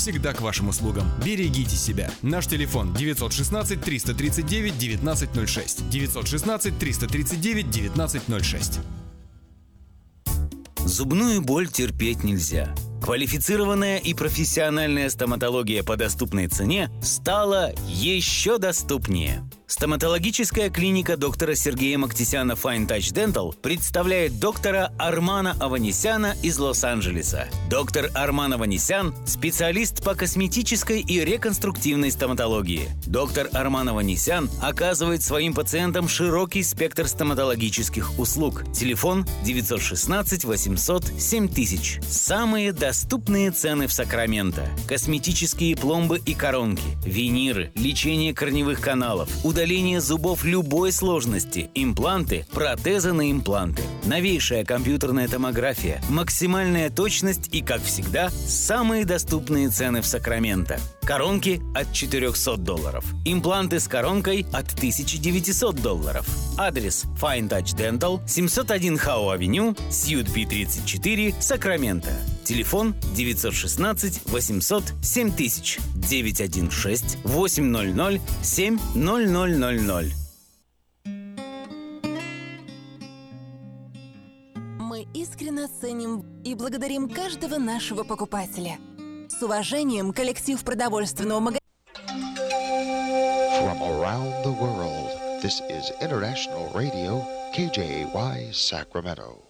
всегда к вашим услугам. Берегите себя. Наш телефон 916 339 1906. 916 339 1906. Зубную боль терпеть нельзя. Квалифицированная и профессиональная стоматология по доступной цене стала еще доступнее. Стоматологическая клиника доктора Сергея Мактисяна Fine Touch Dental представляет доктора Армана Аванесяна из Лос-Анджелеса. Доктор Арман Аванесян – специалист по косметической и реконструктивной стоматологии. Доктор Арман Аванесян оказывает своим пациентам широкий спектр стоматологических услуг. Телефон 916 800 7000. Самые доступные цены в Сакраменто. Косметические пломбы и коронки, виниры, лечение корневых каналов, удаление зубов любой сложности, импланты, протезы на импланты, новейшая компьютерная томография, максимальная точность и, как всегда, самые доступные цены в Сакраменто. Коронки от 400 долларов. Импланты с коронкой от 1900 долларов. Адрес Fine Touch Dental, 701 Хау Авеню, Сьют Би 34, Сакраменто. Телефон 916 800 7000 916 800 7000. Мы искренне ценим и благодарим каждого нашего покупателя. С уважением, коллектив продовольственного магазина. From around the world, this is International Radio, KJY Sacramento.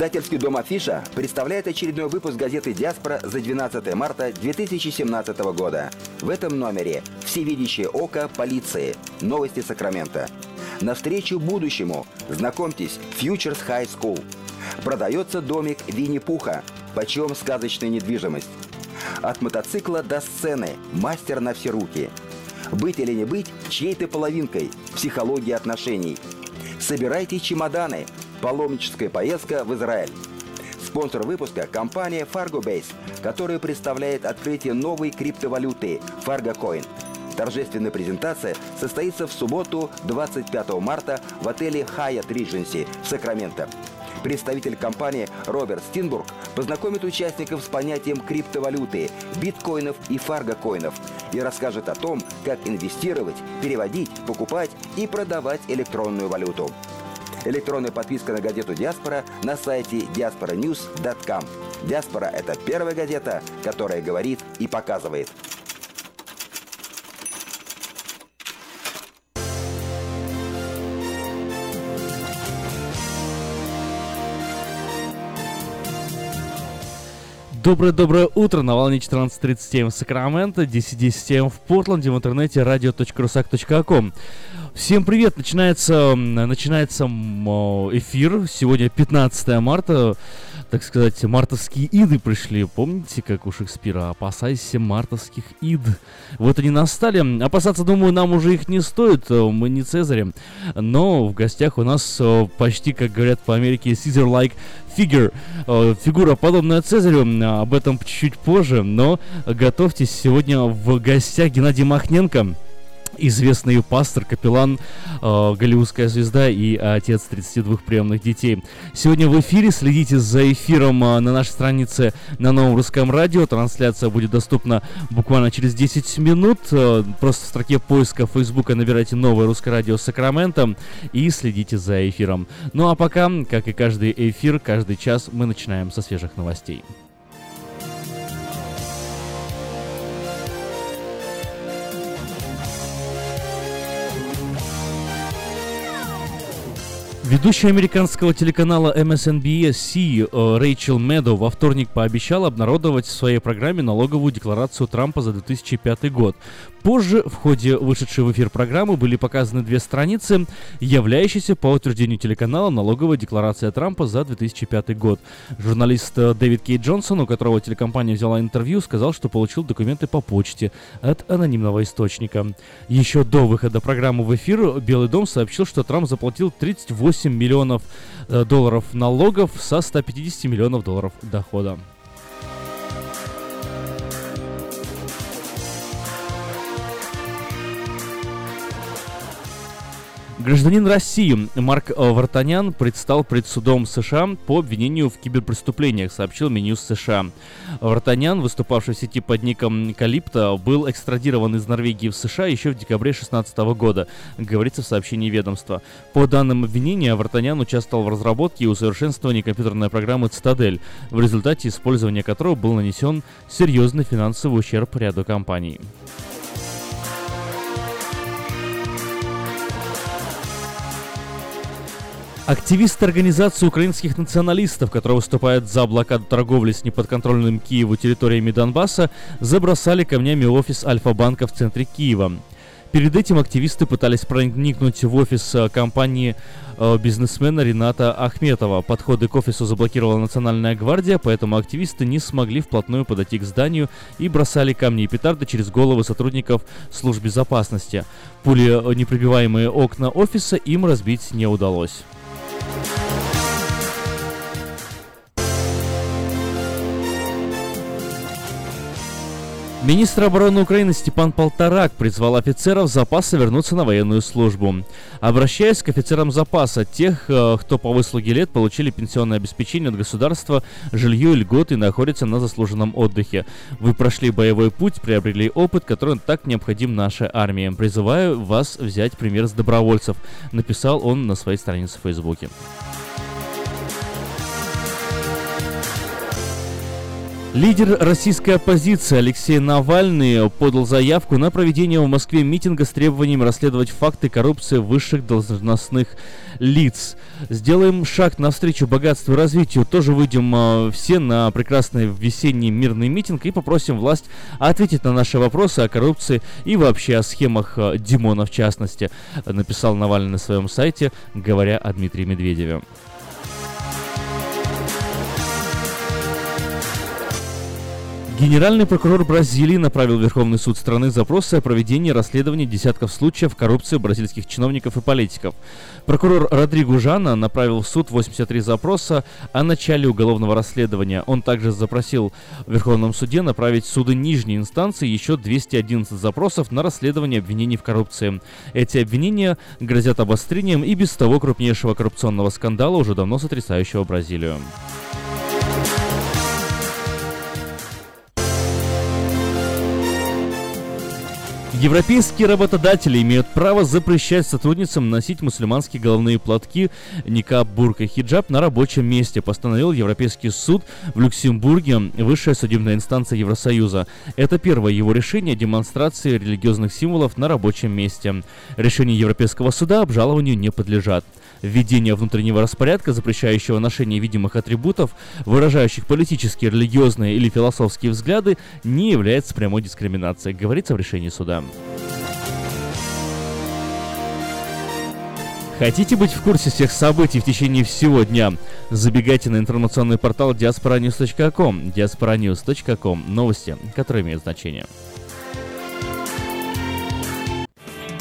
Издательский дом «Афиша» представляет очередной выпуск газеты «Диаспора» за 12 марта 2017 года. В этом номере «Всевидящее око полиции. Новости Сакрамента». Навстречу будущему. Знакомьтесь, Futures High School. Продается домик Винни-Пуха. Почем сказочная недвижимость. От мотоцикла до сцены. Мастер на все руки. Быть или не быть чьей-то половинкой. Психология отношений. Собирайте чемоданы. Паломническая поездка в Израиль. Спонсор выпуска – компания FargoBase, которая представляет открытие новой криптовалюты FargoCoin. Торжественная презентация состоится в субботу 25 марта в отеле Hyatt Regency в Сакраменто. Представитель компании Роберт Стинбург познакомит участников с понятием криптовалюты, биткоинов и фаргокоинов и расскажет о том, как инвестировать, переводить, покупать и продавать электронную валюту. Электронная подписка на газету «Диаспора» на сайте diasporanews.com. «Диаспора» — это первая газета, которая говорит и показывает. Доброе-доброе утро на волне 14.37 в Сакраменто, 10.10 в Портленде, в интернете radio.rusak.com. Всем привет! Начинается, начинается эфир. Сегодня 15 марта. Так сказать, мартовские иды пришли. Помните, как у Шекспира? Опасайся мартовских ид. Вот они настали. Опасаться, думаю, нам уже их не стоит. Мы не Цезарем. Но в гостях у нас почти, как говорят по Америке, Caesar-like figure. Фигура, подобная Цезарю. Об этом чуть-чуть позже. Но готовьтесь. Сегодня в гостях Геннадий Махненко известный пастор, капеллан, э, голливудская звезда и отец 32 приемных детей. Сегодня в эфире, следите за эфиром э, на нашей странице на новом русском радио. Трансляция будет доступна буквально через 10 минут. Э, просто в строке поиска Фейсбука набирайте новое русское радио Сакраменто и следите за эфиром. Ну а пока, как и каждый эфир, каждый час мы начинаем со свежих новостей. Ведущая американского телеканала MSNBC э, Рэйчел Медо во вторник пообещала обнародовать в своей программе налоговую декларацию Трампа за 2005 год. Позже, в ходе вышедшей в эфир программы, были показаны две страницы, являющиеся по утверждению телеканала налоговая декларация Трампа за 2005 год. Журналист э, Дэвид Кей Джонсон, у которого телекомпания взяла интервью, сказал, что получил документы по почте от анонимного источника. Еще до выхода программы в эфир Белый дом сообщил, что Трамп заплатил 38 миллионов э, долларов налогов со 150 миллионов долларов дохода. Гражданин России Марк Вартанян предстал пред судом США по обвинению в киберпреступлениях, сообщил Минюс США. Вартанян, выступавший в сети под ником Калипто, был экстрадирован из Норвегии в США еще в декабре 2016 года, говорится в сообщении ведомства. По данным обвинения, Вартанян участвовал в разработке и усовершенствовании компьютерной программы «Цитадель», в результате использования которого был нанесен серьезный финансовый ущерб ряду компаний. Активисты организации украинских националистов, которые выступают за блокаду торговли с неподконтрольным Киеву территориями Донбасса, забросали камнями офис Альфа-банка в центре Киева. Перед этим активисты пытались проникнуть в офис э, компании э, бизнесмена Рената Ахметова. Подходы к офису заблокировала Национальная гвардия, поэтому активисты не смогли вплотную подойти к зданию и бросали камни и петарды через головы сотрудников служб безопасности. Пули э, непробиваемые окна офиса им разбить не удалось. Министр обороны Украины Степан Полторак призвал офицеров запаса вернуться на военную службу. Обращаясь к офицерам запаса, тех, э, кто по выслуге лет получили пенсионное обеспечение от государства, жилье льготы и находятся на заслуженном отдыхе. Вы прошли боевой путь, приобрели опыт, который так необходим нашей армии. Призываю вас взять пример с добровольцев, написал он на своей странице в Фейсбуке. Лидер российской оппозиции Алексей Навальный подал заявку на проведение в Москве митинга с требованием расследовать факты коррупции высших должностных лиц. Сделаем шаг навстречу богатству и развитию. Тоже выйдем э, все на прекрасный весенний мирный митинг и попросим власть ответить на наши вопросы о коррупции и вообще о схемах э, Димона в частности, написал Навальный на своем сайте, говоря о Дмитрии Медведеве. Генеральный прокурор Бразилии направил в Верховный суд страны запросы о проведении расследования десятков случаев коррупции бразильских чиновников и политиков. Прокурор Родриго Жана направил в суд 83 запроса о начале уголовного расследования. Он также запросил в Верховном суде направить в суды нижней инстанции еще 211 запросов на расследование обвинений в коррупции. Эти обвинения грозят обострением и без того крупнейшего коррупционного скандала, уже давно сотрясающего Бразилию. Европейские работодатели имеют право запрещать сотрудницам носить мусульманские головные платки, никаб, бурка и хиджаб на рабочем месте, постановил Европейский суд в Люксембурге, высшая судебная инстанция Евросоюза. Это первое его решение демонстрации религиозных символов на рабочем месте. Решение Европейского суда обжалованию не подлежат. Введение внутреннего распорядка, запрещающего ношение видимых атрибутов, выражающих политические, религиозные или философские взгляды, не является прямой дискриминацией, говорится в решении суда. Хотите быть в курсе всех событий в течение всего дня? Забегайте на информационный портал diasporanews.com diasporanews.com Новости, которые имеют значение.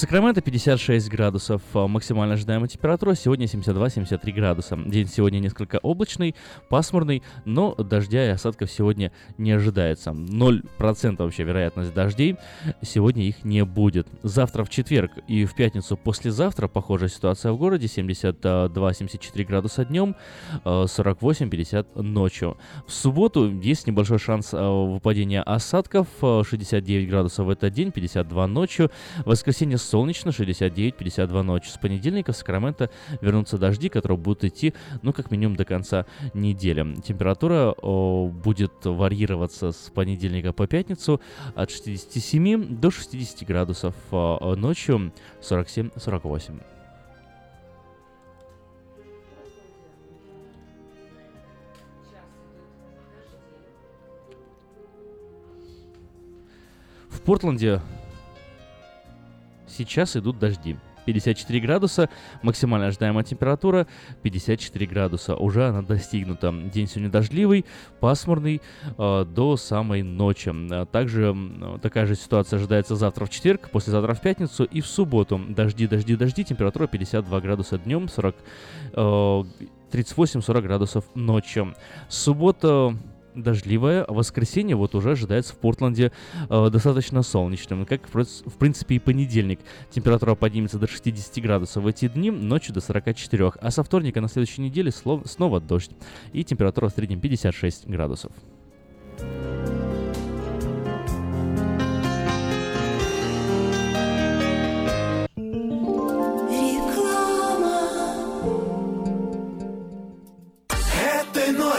Сакраменто 56 градусов, а, максимально ожидаемая температура сегодня 72-73 градуса. День сегодня несколько облачный, пасмурный, но дождя и осадков сегодня не ожидается. 0% вообще вероятность дождей, сегодня их не будет. Завтра в четверг и в пятницу послезавтра похожая ситуация в городе, 72-74 градуса днем, 48-50 а, ночью. В субботу есть небольшой шанс а, выпадения осадков, 69 градусов в этот день, 52 ночью. В воскресенье солнечно, 69-52 ночи. С понедельника в Сакраменто вернутся дожди, которые будут идти, ну, как минимум до конца недели. Температура о, будет варьироваться с понедельника по пятницу от 67 до 60 градусов, а ночью 47-48. В Портленде сейчас идут дожди. 54 градуса, максимально ожидаемая температура 54 градуса, уже она достигнута. День сегодня дождливый, пасмурный э, до самой ночи. Также э, такая же ситуация ожидается завтра в четверг, послезавтра в пятницу и в субботу. Дожди, дожди, дожди, температура 52 градуса днем, 40, э, 38-40 градусов ночью. Суббота дождливое. Воскресенье вот уже ожидается в Портленде э, достаточно солнечным, как в принципе и понедельник. Температура поднимется до 60 градусов в эти дни, ночью до 44. А со вторника на следующей неделе слов, снова дождь. И температура в среднем 56 градусов.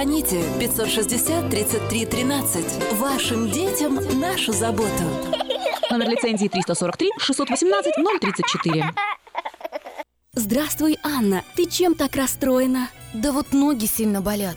Звоните 560 33 13. Вашим детям нашу заботу. Номер лицензии 343 618 034. Здравствуй, Анна. Ты чем так расстроена? Да вот ноги сильно болят.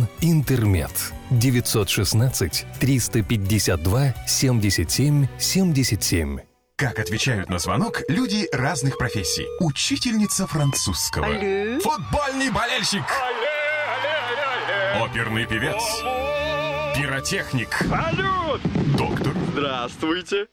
«Интермед». 916 352 77 77. Как отвечают на звонок люди разных профессий. Учительница французского. Алле. Футбольный болельщик. Оперный певец. Пиротехник. Салют! Доктор. Здравствуйте.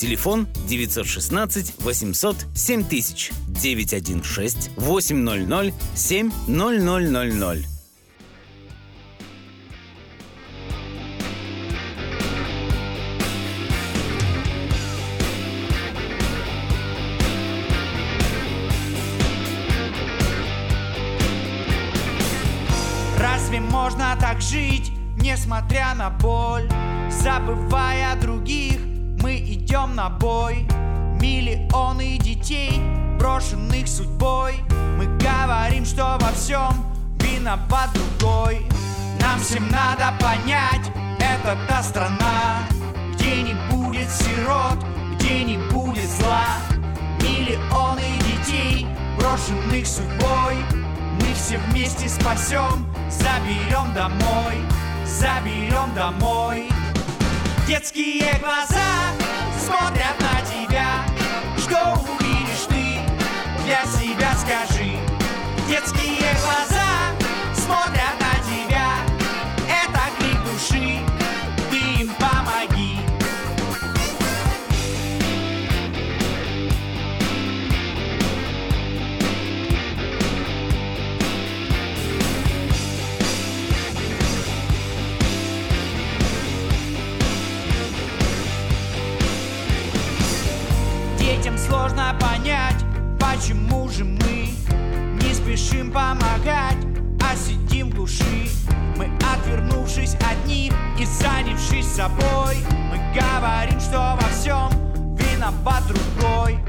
Телефон 916 800 7000 916 800 7000. Разве можно так жить, несмотря на боль? Забывая других, мы идем на бой. Миллионы детей, брошенных судьбой. Мы говорим, что во всем виноват другой. Нам всем надо понять, это та страна Где не будет сирот, где не будет зла. Миллионы детей, брошенных судьбой. Мы все вместе спасем, заберем домой Заберем домой Детские глаза смотрят на тебя. Что увидишь ты, для себя скажи. Детские глаза спешим помогать, а сидим в глуши. Мы, отвернувшись от них и занявшись собой, мы говорим, что во всем виноват другой.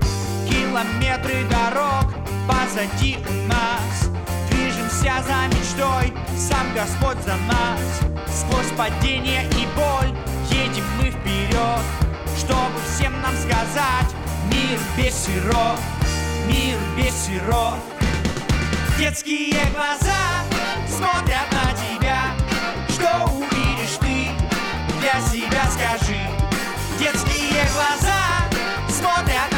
Километры дорог позади у нас, движемся за мечтой, сам Господь за нас. Сквозь падение и боль едем мы вперед, чтобы всем нам сказать, Мир без сирот, мир без сирот Детские глаза смотрят на тебя. Что увидишь ты, для себя скажи. Детские глаза смотрят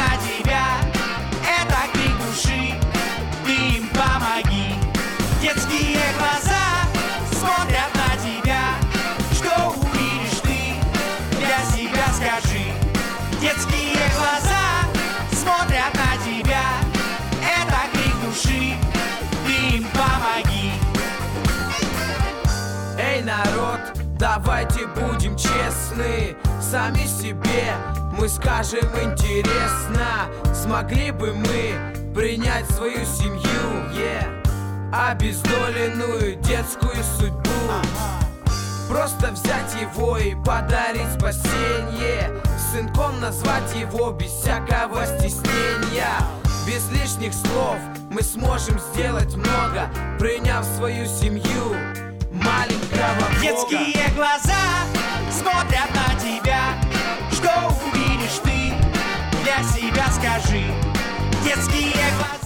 честны Сами себе. Мы скажем интересно Смогли бы мы принять свою семью, yeah. Обездоленную детскую судьбу. Просто взять его и подарить спасение. Сынком назвать его без всякого стеснения. Без лишних слов мы сможем сделать много Приняв свою семью маленького Бога. Детские глаза смотрят на тебя. Что увидишь ты, для себя скажи. Детские глаза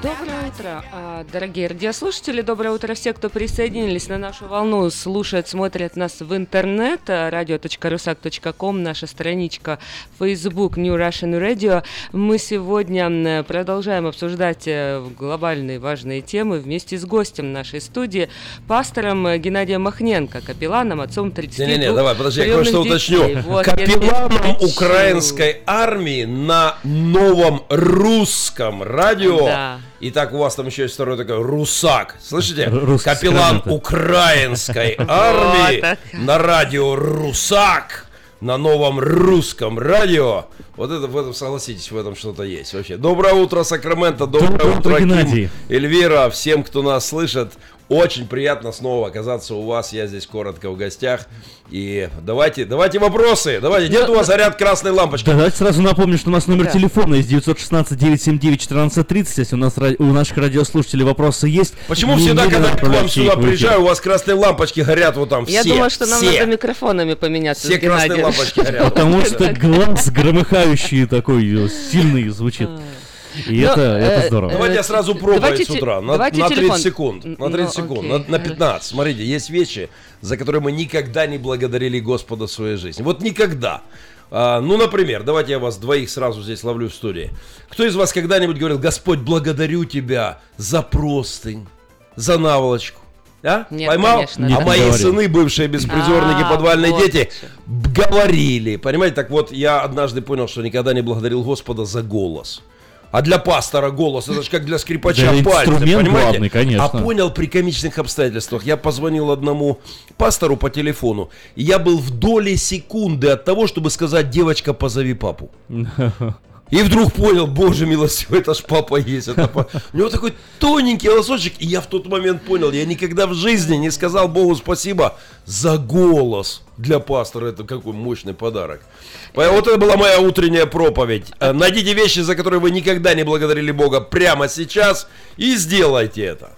Доброе утро, а, дорогие радиослушатели. Доброе утро все, кто присоединились на нашу волну, слушают, смотрят нас в интернет. radio.rusak.com, наша страничка Facebook New Russian Radio. Мы сегодня продолжаем обсуждать э, глобальные важные темы вместе с гостем нашей студии, пастором э, Геннадием Махненко, капелланом, отцом 32 Не-не-не, давай, подожди, я кое-что уточню. Вот, Капелланом украинской армии на новом русском радио. Да. Итак, у вас там еще есть второй такой русак. Слышите? Р- русский Капеллан украинской армии так. на радио Русак. На новом русском радио. Вот это, в этом, согласитесь, в этом что-то есть вообще. Доброе утро, Сакраменто. Доброе, Доброе утро, Ким, Геннадий. Эльвира, всем, кто нас слышит. Очень приятно снова оказаться у вас. Я здесь коротко в гостях. И давайте, давайте вопросы. Давайте, нет у вас горят красные лампочки. Да, давайте сразу напомню, что у нас номер Да. телефона есть 916-979-1430. Если у нас у наших радиослушателей вопросы есть, Почему всегда, немедленно когда я к вам сюда приезжаю, у вас красные лампочки горят вот там Я все? думаю, что нам все. надо микрофонами поменяться Все красные лампочки горят. Потому что глаз громыхающий такой э, сильный звучит. И Но, это, это э, здорово. Давайте я сразу пробую давайте с утра. На, давайте на 30 телефон. секунд. На Ну, 30 секунд. окей, На, на 15. Смотрите, есть вещи, за которые мы никогда не благодарили Господа в своей жизни. Вот никогда. А, ну, например, давайте я вас двоих сразу здесь ловлю в студии. Кто из вас когда-нибудь говорил, Господь, благодарю тебя за простынь, за наволочку? А? Нет, Поймал? конечно, а да. мои говорил. сыны, бывшие беспризорники, А, подвальные вот дети, говорили. Понимаете, так вот, я однажды понял, что никогда не благодарил Господа за голос. А для пастора голос, это же как для скрипача Да, пальцы, инструмент понимаете? главный, конечно. А понял при комичных обстоятельствах. Я позвонил одному пастору по телефону, и я был в доле секунды от того, чтобы сказать, девочка, позови папу. И вдруг понял, боже милостивый, это ж папа есть. Это па- У него такой тоненький голосочек, и я в тот момент понял, я никогда в жизни не сказал Богу спасибо за голос для пастора. Это какой мощный подарок. Вот это была моя утренняя проповедь. Найдите вещи, за которые вы никогда не благодарили Бога прямо сейчас, и сделайте это.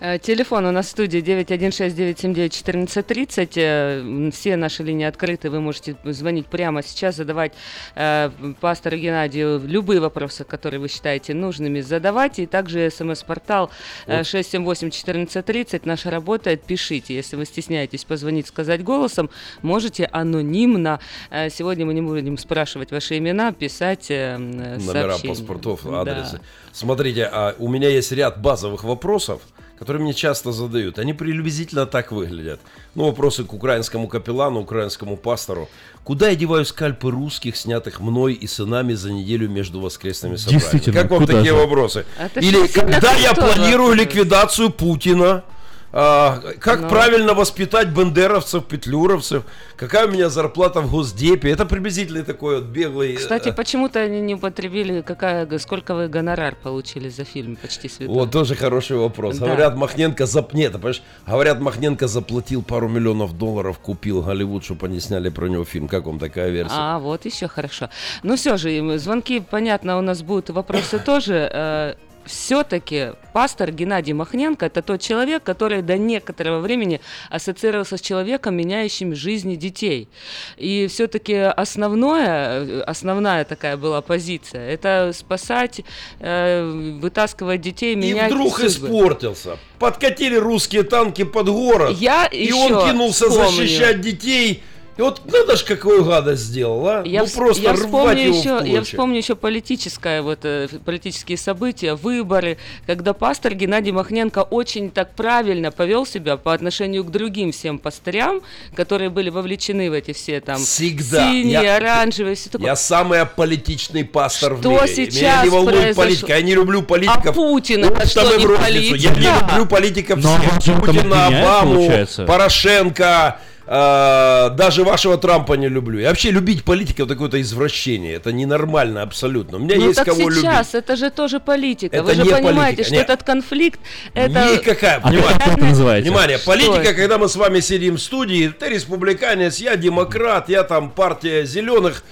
Э, Телефон у нас в студии 916-979-1430. Э, Все наши линии открыты. Вы можете звонить прямо сейчас, задавать э, пастору Геннадию любые вопросы, которые вы считаете нужными, задавать. И также смс-портал э, 678-1430 наш работает. Пишите, если вы стесняетесь позвонить, сказать голосом, можете анонимно. Э, Сегодня мы не будем спрашивать ваши имена, писать э, Номера сообщения. паспортов, Да. адресы. Смотрите, а у меня есть ряд базовых вопросов, которые мне часто задают. Они приблизительно так выглядят. Ну, вопросы к украинскому капеллану, украинскому пастору. Куда я деваю скальпы русских, снятых мной и сынами за неделю между воскресными собраниями? Действительно, Как вам куда такие же? вопросы? Это Или когда я планирую ликвидацию Путина? А, как Ну. правильно воспитать бандеровцев, петлюровцев? Какая у меня зарплата в Госдепе? Это приблизительно такой вот беглый... Кстати, э, почему-то они не употребили, какая, сколько вы гонорар получили за фильм «Почти святой». Вот тоже хороший вопрос. Да. Говорят, Махненко зап... Нет, понимаешь, говорят, Махненко заплатил пару миллионов долларов, купил Голливуд, чтобы они сняли про него фильм. Как вам такая версия? А, вот еще хорошо. Ну все же, звонки, понятно, у нас будут вопросы тоже. Все-таки пастор Геннадий Махненко это тот человек, который до некоторого времени ассоциировался с человеком, меняющим жизни детей. И все-таки основное, основная такая была позиция, это спасать, э, вытаскивать детей, И менять вдруг судьбы. испортился. Подкатили русские танки под город. Я и он кинулся вспомню. защищать детей. И вот надо ж какую гадость сделал, а? Я, ну просто я рвать вспомню его в еще, я клочья. вспомню еще политическое, вот, э, политические события, выборы, когда пастор Геннадий Махненко очень так правильно повел себя по отношению к другим всем пастырям, которые были вовлечены в эти все там Всегда. синие, Я- оранжевые, все такое. Я самый аполитичный пастор в Что мире. Меня сейчас не волнует произошло? политика. Я не люблю политиков. А Путин это Оптом что, не в розницу. Я не политика? люблю политиков Но он всех. же там Путина, Обаму, получается. Порошенко, э, даже вашего Трампа не люблю. И вообще любить политиков это какое-то извращение. Это ненормально абсолютно. У меня ну есть так кого сейчас, это же тоже политика. Это Вы же не понимаете, политика, что нет. этот конфликт это Никакая. А Внимание, как это называете? Внимание, Что политика, это? когда мы с вами сидим в студии, ты республиканец, я демократ, я там партия зеленых.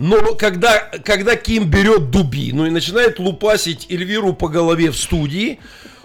Но когда, когда Ким берет дубину и начинает лупасить Эльвиру по голове в студии,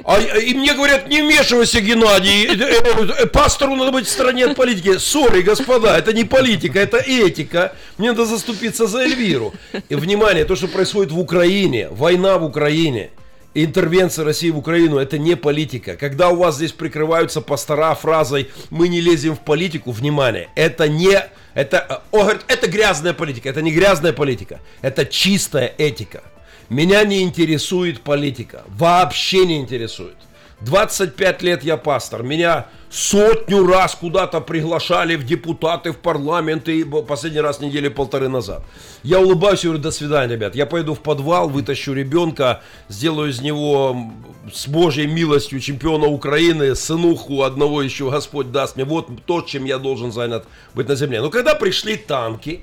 а, и мне говорят, не вмешивайся, Геннадий, э, э, э, пастору надо быть в стороне от политики. Сори, господа, это не политика, это этика. Мне надо заступиться за Эльвиру. И, внимание, то, что происходит в Украине, война в Украине, интервенция России в Украину, это не политика. Когда у вас здесь прикрываются пастора фразой «мы не лезем в политику», внимание, это не... Это, э, он говорит, это грязная политика. Это не грязная политика. Это чистая этика. Меня не интересует политика. Вообще не интересует. 25 лет я пастор. Меня сотню раз куда-то приглашали в депутаты, в парламент. И б- последний раз недели полторы назад. Я улыбаюсь и говорю, до свидания, ребят. Я пойду в подвал, вытащу ребенка, сделаю из него с Божьей милостью чемпиона Украины, сынуху одного еще Господь даст мне. Вот то, чем я должен занят быть на земле. Но когда пришли танки,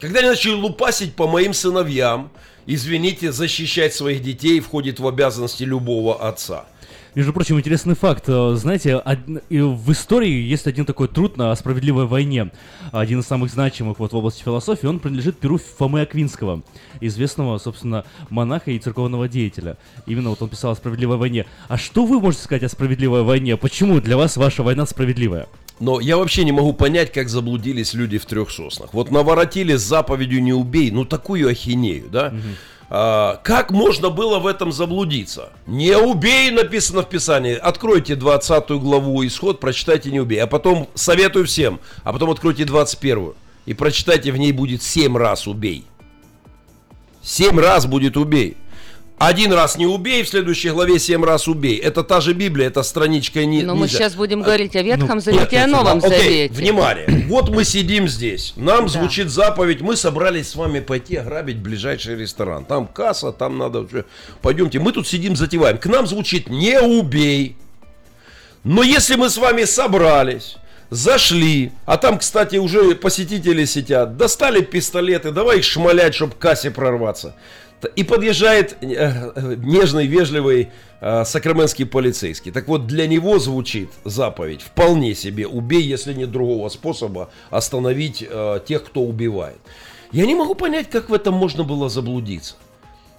когда они начали лупасить по моим сыновьям, извините, защищать своих детей входит в обязанности любого отца. Между прочим, интересный факт. Э, Знаете, од- в истории есть один такой труд на справедливой войне. Один из самых значимых вот в области философии. Он принадлежит перу Фомы Аквинского, известного, собственно, монаха и церковного деятеля. Именно вот он писал о справедливой войне. А что вы можете сказать о справедливой войне? Почему для вас ваша война справедливая? Но я вообще не могу понять, как заблудились люди в трех соснах. Вот наворотили с заповедью «не убей», ну такую ахинею, да? А, как можно было в этом заблудиться? «Не убей» написано в Писании. Откройте 20 главу Исход, прочитайте «не убей». А потом, советую всем, а потом откройте 21 и прочитайте, в ней будет 7 раз «убей». 7 раз будет «убей». Один раз не убей, в следующей главе семь раз убей. Это та же Библия, это страничка не Но мы сейчас будем говорить о Ветхом Ну, Завете и о Новом окей, Завете. Внимание, вот мы сидим здесь, нам Да. звучит заповедь, мы собрались с вами пойти ограбить ближайший ресторан. Там касса, там надо... Пойдемте, мы тут сидим, затеваем. К нам звучит «не убей». Но если мы с вами собрались, зашли, а там, кстати, уже посетители сидят, достали пистолеты, давай их шмалять, чтобы к кассе прорваться. И подъезжает э, нежный, вежливый э, сакраменский полицейский. Так вот, для него звучит заповедь вполне себе убей, если нет другого способа остановить э, тех, кто убивает. Я не могу понять, как в этом можно было заблудиться.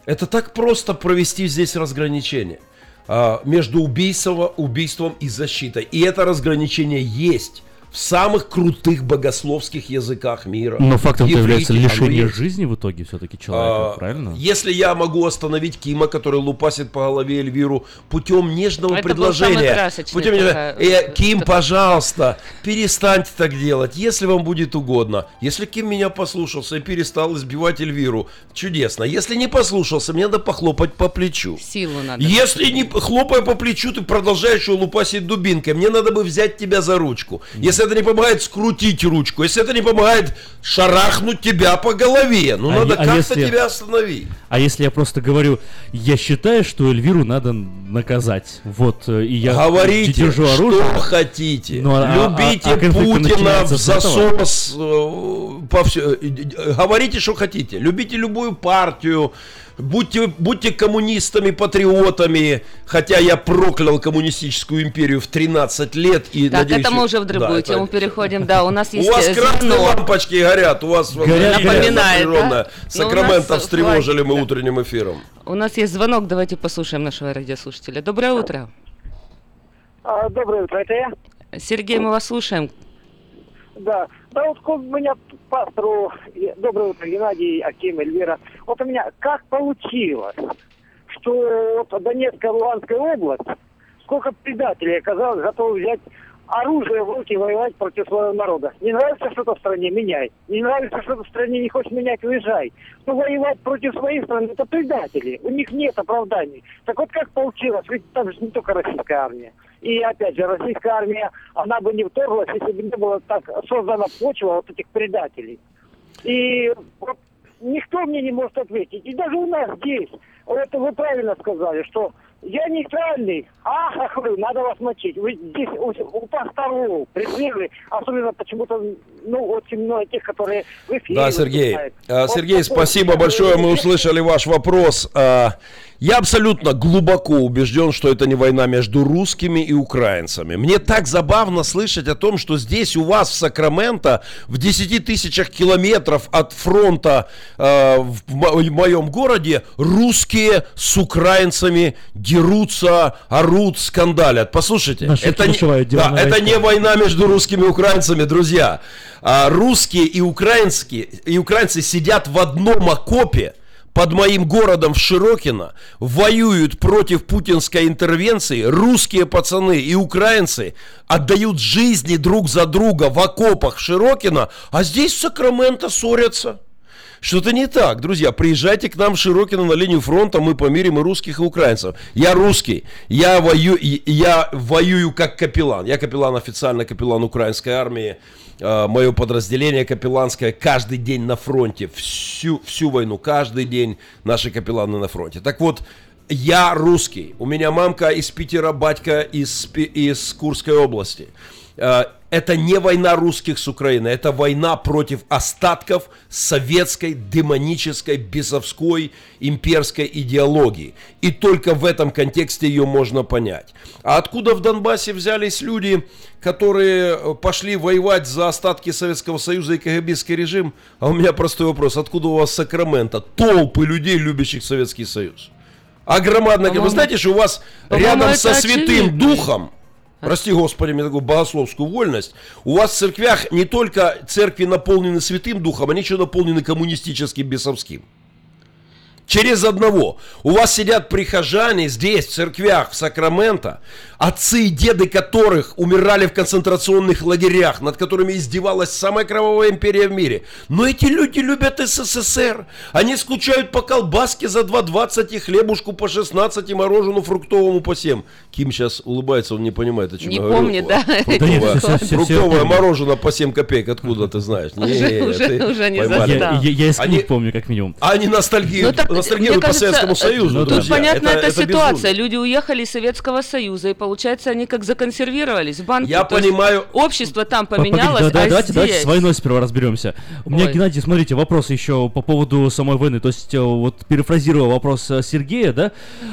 Это так просто провести здесь разграничение а, между убийство, убийством и защитой. И это разграничение есть в самых крутых богословских языках мира. Но фактом Еврите, является лишение есть. жизни в итоге все-таки человека, А, правильно? Если я могу остановить Кима, который лупасит по голове Эльвиру, путем нежного был предложения. путем нежного- такая- Э, Ким, пожалуйста, перестаньте так делать, если вам будет угодно. Если Ким меня послушался и перестал избивать Эльвиру, чудесно. Если не послушался, мне надо похлопать по плечу. Силу надо. Если не хлопая по плечу, ты продолжаешь его лупасить дубинкой, мне надо бы взять тебя за ручку. Если это не помогает, скрутить ручку. Если это не помогает, шарахнуть тебя по голове. Ну, А надо а как-то если- тебя остановить. А если я просто говорю, я считаю, что Эльвиру надо наказать, вот, э, и я Говорите, держу что оружие. хотите. Ну, а- а- Любите а- а Путина в засос. э, по всё- э, Говорите, что хотите. Любите любую партию. Будьте, будьте коммунистами, патриотами. Хотя я проклял коммунистическую империю в 13 лет. И Так, надеюсь, это мы уже в да, другую это- тему переходим. Да, у нас есть У вас э, красные лампочки горят, у вас Горят, напряженная, Напоминает, да? Сакраменто нас встревожили мы утренним эфиром. У нас есть звонок, давайте послушаем нашего радиослушателя. Доброе утро. А, доброе утро, это я? Сергей, мы вас слушаем. Да. Да вот у меня пастору, доброе утро, Геннадий, Аким, Эльвира. Вот у меня как получилось, что вот Донецкая, Луганская область, сколько предателей оказалось готовы взять оружие в руки воевать против своего народа. Не нравится что-то в стране, меняй. Не нравится что-то в стране, не хочешь менять, уезжай. Но воевать против своей страны, это предатели. У них нет оправданий. Так вот как получилось? Ведь там же не только российская армия. И опять же, российская армия, она бы не вторглась, если бы не было так создана почва вот этих предателей. И вот никто мне не может ответить. И даже у нас здесь, вот вы правильно сказали, что я нейтральный. Ах, вы, надо вас мочить. Вы здесь у, у пасторов присвели, особенно почему-то, ну, очень много тех, которые в эфире Да, Сергей. выступают. А, Вот Сергей, такой- спасибо большое. Мы услышали ваш вопрос. Я абсолютно глубоко убежден, что это не война между русскими и украинцами. Мне так забавно слышать о том, что здесь у вас в Сакраменто в 10 тысячах километров от фронта э, в в моем городе русские с украинцами дерутся, орут, скандалят. Послушайте, Наши это, не, да, это войска. не война между русскими и украинцами, друзья. А, русские и украинские и украинцы сидят в одном окопе под моим городом в Широкино, воюют против путинской интервенции. Русские пацаны и украинцы отдают жизни друг за друга в окопах в Широкино, а здесь в Сакраменто ссорятся. Что-то не так, друзья. Приезжайте к нам в Широкино на линию фронта, мы помирим и русских, и украинцев. Я русский, я, вою, я воюю как капеллан. Я капеллан официально, капеллан украинской армии. Мое подразделение капелланское каждый день на фронте, всю, всю войну, каждый день наши капелланы на фронте. Так вот, я русский. У меня мамка из Питера, батька из, из Курской области. Э, Это не война русских с Украиной, это война против остатков советской, демонической, бесовской, имперской идеологии. И только в этом контексте ее можно понять. А откуда в Донбассе взялись люди, которые э, пошли воевать за остатки Советского Союза и КГБский режим? А у меня простой вопрос. Откуда у вас Сакраменто? Толпы людей, любящих Советский Союз. А громадное... Вы знаете, что у вас рядом со Святым очевидно. Духом Прости, Господи, мне такую богословскую вольность. У вас в церквях не только церкви наполнены Святым Духом, они еще наполнены коммунистическим, бесовским. Через одного. У вас сидят прихожане здесь, в церквях, в Сакраменто, отцы и деды которых умирали в концентрационных лагерях, над которыми издевалась самая кровавая империя в мире. Но эти люди любят СССР. Они скучают по колбаске за 2,20 и хлебушку по 16 и морожену фруктовому по 7. Ким сейчас улыбается, он не понимает, о чем Не я говорю. помнит, да, эти Фруктовое, Да нет, фруктовое мороженое по 7 копеек, откуда ты знаешь? Уже- Не, уже- ты уже не поймали. застал. Я, я, я Они- помню, как минимум. А они ностальгируют, Ну, так, ностальгируют по Советскому Союзу, ну, Тут друзья. понятна Это- эта это ситуация. Люди уехали из Советского Союза, и получается, они как законсервировались в банке. Я То есть понимаю. Общество там Погоди, поменялось, да- да- а давайте, давайте здесь... с войной сперва разберемся. У меня, Ой. Геннадий, смотрите, вопрос еще по поводу самой войны. То есть, э, вот перефразируя вопрос э, Сергея, да, э,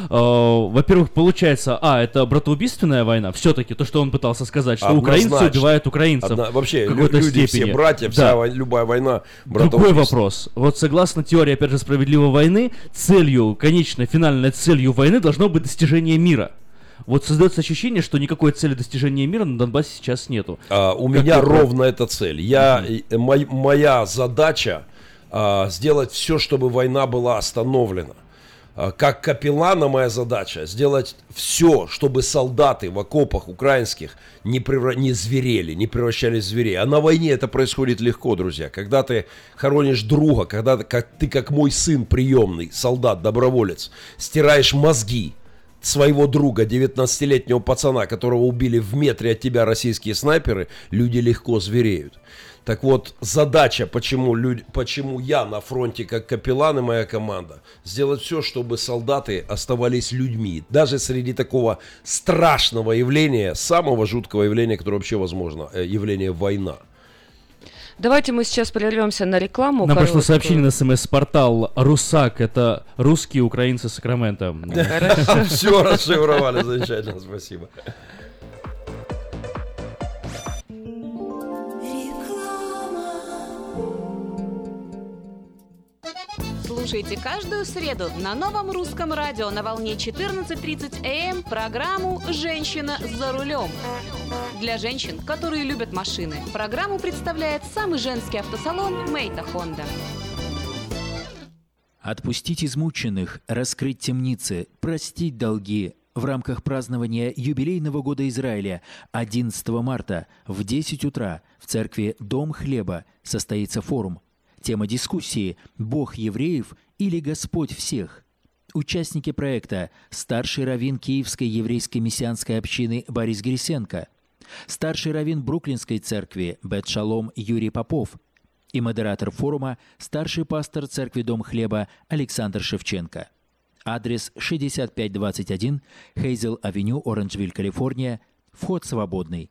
во-первых, получается, а, это братоубийственная война, все-таки, то, что он пытался сказать, что украинцы Однозначно. убивают украинцев. Одна- вообще, в лю- какой-то люди степени. все братья, Да. вся вой- любая война Другой вопрос. Вот согласно теории, опять же, справедливой войны, целью, конечной, финальной целью войны должно быть достижение мира. Вот создается ощущение, что никакой цели достижения мира на Донбассе сейчас нету. А, у Как меня ровно эта цель. Я, э, мой- моя задача а, сделать все, чтобы война была остановлена. А, Как капеллана моя задача сделать все, чтобы солдаты в окопах украинских не, превра- не зверели, не превращались в зверей. А на войне это происходит легко, друзья. Когда ты хоронишь друга, когда ты как, ты как мой сын приемный, солдат, доброволец, стираешь мозги своего друга, 19-летнего пацана, которого убили в метре от тебя российские снайперы, люди легко звереют. Так вот, задача, почему, люди, почему я на фронте как капеллан и моя команда, сделать все, чтобы солдаты оставались людьми. Даже среди такого страшного явления, самого жуткого явления, которое вообще возможно, э, явление война. Давайте мы сейчас прервемся на рекламу. Нам пришло сообщение на смс-портал «Русак» — это русские украинцы Сакрамента. Хорошо. Все расшифровали, замечательно, спасибо. Слушайте каждую среду на новом русском радио на волне 14.30 АМ программу «Женщина за рулем». Для женщин, которые любят машины, программу представляет самый женский автосалон «Мейта Хонда». Отпустить измученных, раскрыть темницы, простить долги. В рамках празднования юбилейного года Израиля 11 марта в 10 утра в церкви Дом Хлеба состоится форум. Тема дискуссии «Бог евреев или Господь всех?». Участники проекта – старший раввин Киевской еврейской мессианской общины Борис Грисенко, старший раввин Бруклинской церкви Бет Шалом Юрий Попов и модератор форума – старший пастор церкви Дом Хлеба Александр Шевченко. Адрес 6521 Хейзел-авеню, Оранжвиль, Калифорния. Вход свободный.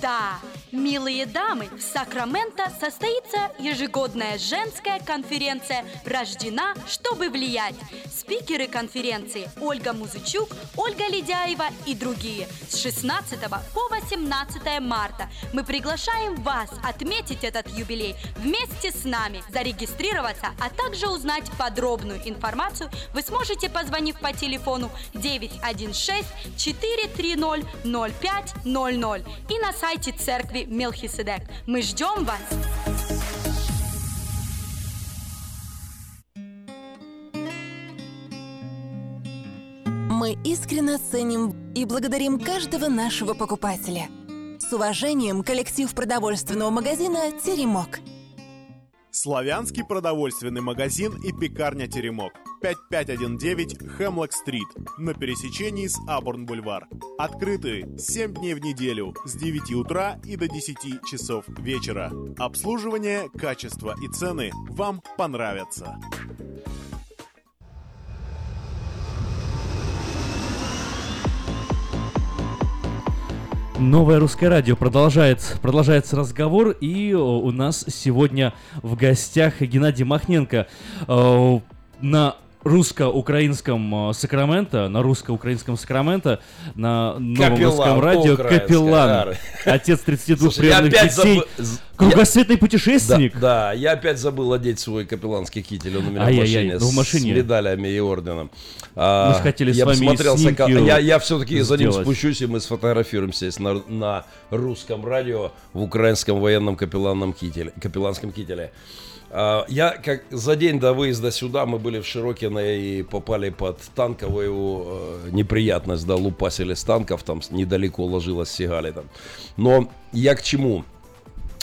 да! Милые дамы, в Сакраменто состоится ежегодная женская конференция «Рождена, чтобы влиять». Спикеры конференции Ольга Музычук, Ольга Ледяева и другие. С 16 по 18 марта мы приглашаем вас отметить этот юбилей вместе с нами. Зарегистрироваться, а также узнать подробную информацию вы сможете, позвонив по телефону 916 430 0500 и на сайте церкви Мелхиседек. Мы ждем вас! Мы искренне ценим и благодарим каждого нашего покупателя. С уважением, коллектив продовольственного магазина «Теремок». Славянский продовольственный магазин и пекарня «Теремок». 5519 Хемлок-стрит на пересечении с Абурн-бульвар. Открыты 7 дней в неделю с 9 утра и до 10 часов вечера. Обслуживание, качество и цены вам понравятся. Новое русское радио продолжает, продолжается разговор, и у нас сегодня в гостях Геннадий Махненко э, на русско-украинском э, Сакраменто, на русско-украинском Сакраменто, на новом русском радио Капеллан, отец 32 Слушай, я преданных опять детей, забы- кругосветный путешественник. Да, да, я опять забыл одеть свой капелланский китель, он у меня в Ай-яй-яй, машине, ну, в машине. с медалями и орденом. А, Мы хотели с я вами посмотрел, снимки сака- я, я все-таки за ним спущусь, и мы сфотографируемся на, на русском радио в украинском военном капелланном кителе, капелланском кителе. А, Я как за день до выезда сюда мы были в Широкино и попали под танковую э, неприятность, да, лупасили с танков, там недалеко ложилась Сигали там. Но я к чему?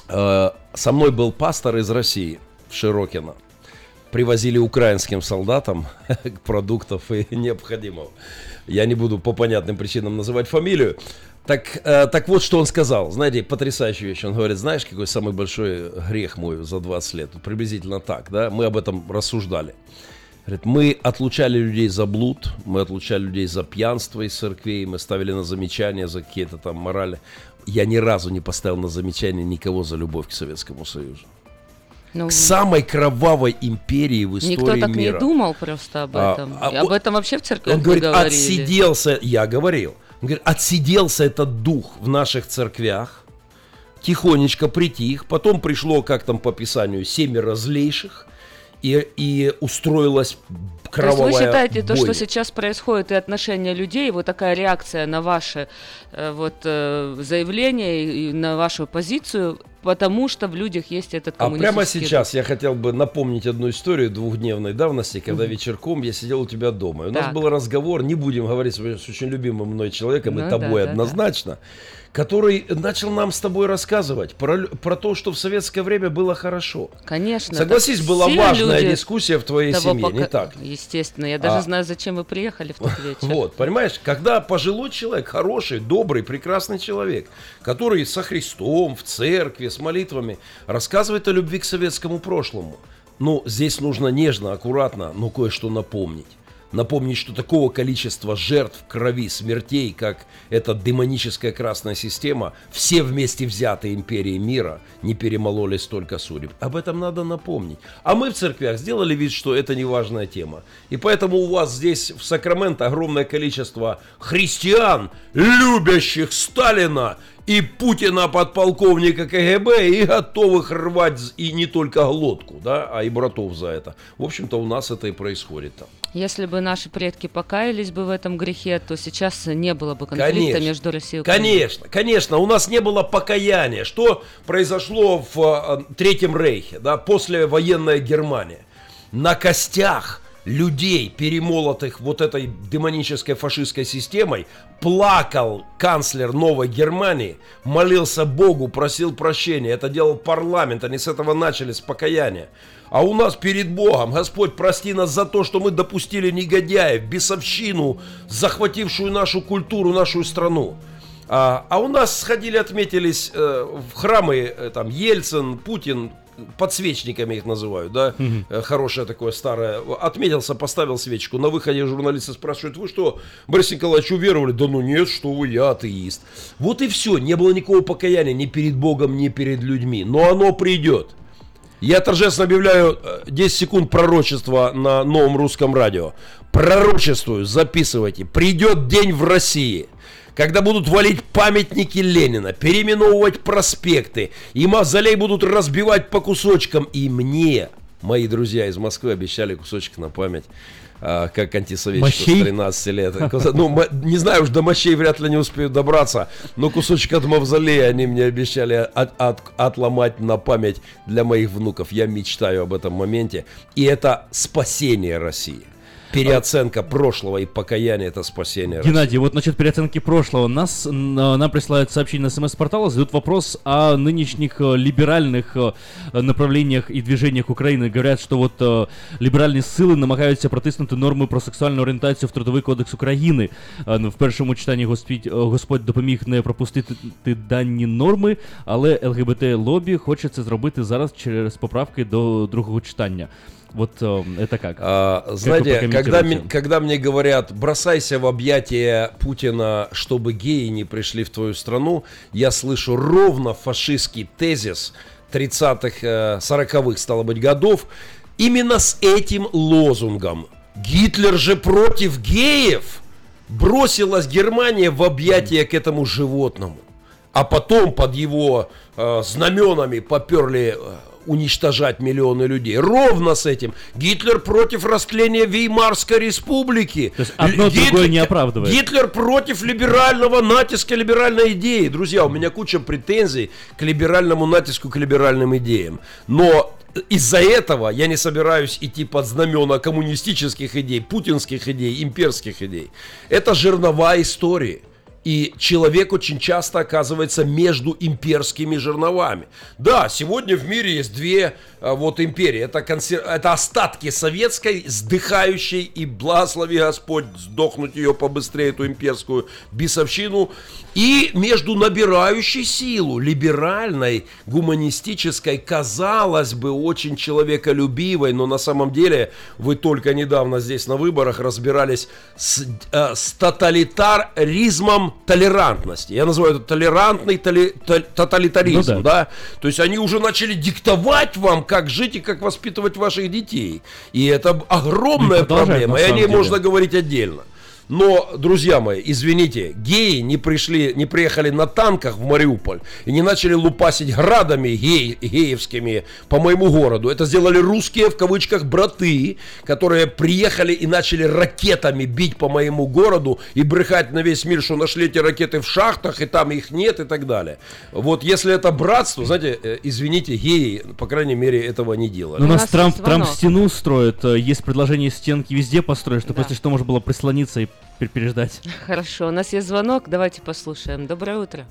Э, Со мной был пастор из России в Широкино. Привозили украинским солдатам продуктов и необходимого. Я не буду по понятным причинам называть фамилию. Так, э, так вот, что он сказал. Знаете, потрясающая вещь. Он говорит, знаешь, какой самый большой грех мой за 20 лет? Приблизительно так, да? Мы об этом рассуждали. Говорит, мы отлучали людей за блуд, мы отлучали людей за пьянство из церквей, мы ставили на замечания за какие-то там морали. Я ни разу не поставил на замечание никого за любовь к Советскому Союзу. Ну, К самой кровавой империи в истории Никто так мира. не думал просто об А, этом. а И об этом вообще в церкви Он говорит, говорили. отсиделся, я говорил, он говорит, отсиделся этот дух в наших церквях, тихонечко притих, потом пришло, как там по Писанию, семеро злейших, и, и устроилась То кровавая есть вы считаете, то, что бойня. сейчас происходит и отношения людей, вот такая реакция на ваши э, вот э, заявления и на вашу позицию, потому что в людях есть этот А коммунистический прямо дух? сейчас я хотел бы напомнить одну историю двухдневной давности, когда вечерком я сидел у тебя дома. И у нас Так. был разговор, не будем говорить с очень любимым мной человеком, Ну и да, тобой да, да. однозначно, который начал нам с тобой рассказывать про, про то, что в советское время было хорошо. Конечно. Согласись, была важная дискуссия в твоей семье, не пока- так? Естественно. Я даже А. знаю, зачем вы приехали в тот вечер. Вот, понимаешь, когда пожилой человек, хороший, добрый, прекрасный человек, который со Христом, в церкви, с молитвами, рассказывает о любви к советскому прошлому. Ну, здесь нужно нежно, аккуратно, но кое-что напомнить. Напомнить, что такого количества жертв, крови, смертей, как эта демоническая красная система, все вместе взятые империи мира не перемололи столько судеб. Об этом надо напомнить. А мы в церквях сделали вид, что это не важная тема. И поэтому у вас здесь в Сакраменто огромное количество христиан, любящих Сталина и Путина подполковника КГБ и готовых рвать и не только глотку, да, а и братов за это. В общем-то, у нас это и происходит там. Если бы наши предки покаялись бы в этом грехе, то сейчас не было бы конфликта Конечно. между Россией и Украиной. Конечно, конечно, у нас не было покаяния. Что произошло в э, Третьем Рейхе, да, после военная Германия? На костях людей, перемолотых вот этой демонической фашистской системой, плакал канцлер Новой Германии, молился Богу, просил прощения. Это делал парламент, они с этого начали, с покаяния. А у нас перед Богом, Господь, прости нас за то, что мы допустили негодяев, бесовщину, захватившую нашу культуру, нашу страну. А, а у нас сходили, отметились э, в храмы, э, там, Ельцин, Путин, подсвечниками их называют, да, Э, хорошее такое старое. Отметился, поставил свечку. На выходе журналисты спрашивают, вы что, Борис Николаевич, уверовали? Да ну нет, что вы, я атеист. Вот и все, не было никакого покаяния ни перед Богом, ни перед людьми. Но оно придет. Я торжественно объявляю э, 10 секунд пророчества на новом русском радио. Пророчествую, записывайте. Придет день в России, когда будут валить памятники Ленина, переименовывать проспекты, и мавзолей будут разбивать по кусочкам. И мне, мои друзья из Москвы, обещали кусочек на память, а, как антисоветчику с 13 лет. Ну, не знаю, уж до мощей вряд ли не успею добраться, но кусочек от мавзолея они мне обещали от- от- отломать на память для моих внуков. Я мечтаю об этом моменте. И это спасение России. Переоценка прошлого и покаяние это спасение России. Геннадий, вот насчет переоценки прошлого. Нас, н- нам присылают сообщение на смс-портала, задают вопрос о нынешних э, либеральных э, направлениях и движениях України. Говорять, що от е, ліберальні сили намагаються протиснути норми про сексуальну орієнтацію в Трудовий кодекс України. Е, ну, В першому читанні Господь, е, Господь допоміг не пропустити дані норми, але ЛГБТ-лобі хоче це зробити зараз через поправки до другого читання. Вот э, это как? А, Как знаете, когда, когда мне говорят, бросайся в объятия Путина, чтобы геи не пришли в твою страну, я слышу ровно фашистский тезис 30-х, э, 40-х, стало быть, годов, именно с этим лозунгом. Гитлер же против геев! Бросилась Германия в объятия к этому животному. А потом под его э, знаменами поперли э, уничтожать миллионы людей. Ровно с этим. Гитлер против растления Веймарской республики. То есть одно Л- другое не оправдывает. Гитлер против либерального натиска либеральной идеи. Друзья, у меня куча претензий к либеральному натиску, к либеральным идеям. Но из-за этого я не собираюсь идти под знамена коммунистических идей, путинских идей, имперских идей. Это жернова истории. И человек очень часто оказывается между имперскими жерновами. Да, сегодня в мире есть две вот империи. Это, консер- это остатки советской, сдыхающей, и благослови Господь сдохнуть ее побыстрее, эту имперскую бесовщину. И между набирающей силу, либеральной, гуманистической, казалось бы, очень человеколюбивой, но на самом деле вы только недавно здесь на выборах разбирались с, э, с тоталитаризмом толерантности. Я называю это толерантный толи- то- тоталитаризм, Ну да. То есть они уже начали диктовать вам, как жить и как воспитывать ваших детей. И это огромная продолжают, проблема, и о ней деле. можно говорить отдельно. Но, друзья мои, извините, геи не пришли, не приехали на танках в Мариуполь и не начали лупасить градами гей, геевскими по моему городу. Это сделали русские, в кавычках, браты, которые приехали и начали ракетами бить по моему городу и брехать на весь мир, что нашли эти ракеты в шахтах, и там их нет, и так далее. Вот если это братство, знаете, э, извините, геи, по крайней мере, этого не делали. Ну, у нас Трамп, Трамп стену строит, э, есть предложение стенки везде построить, чтобы, если что, можно было прислониться и пер- переждать. Хорошо, у нас есть звонок, давайте послушаем. Доброе утро.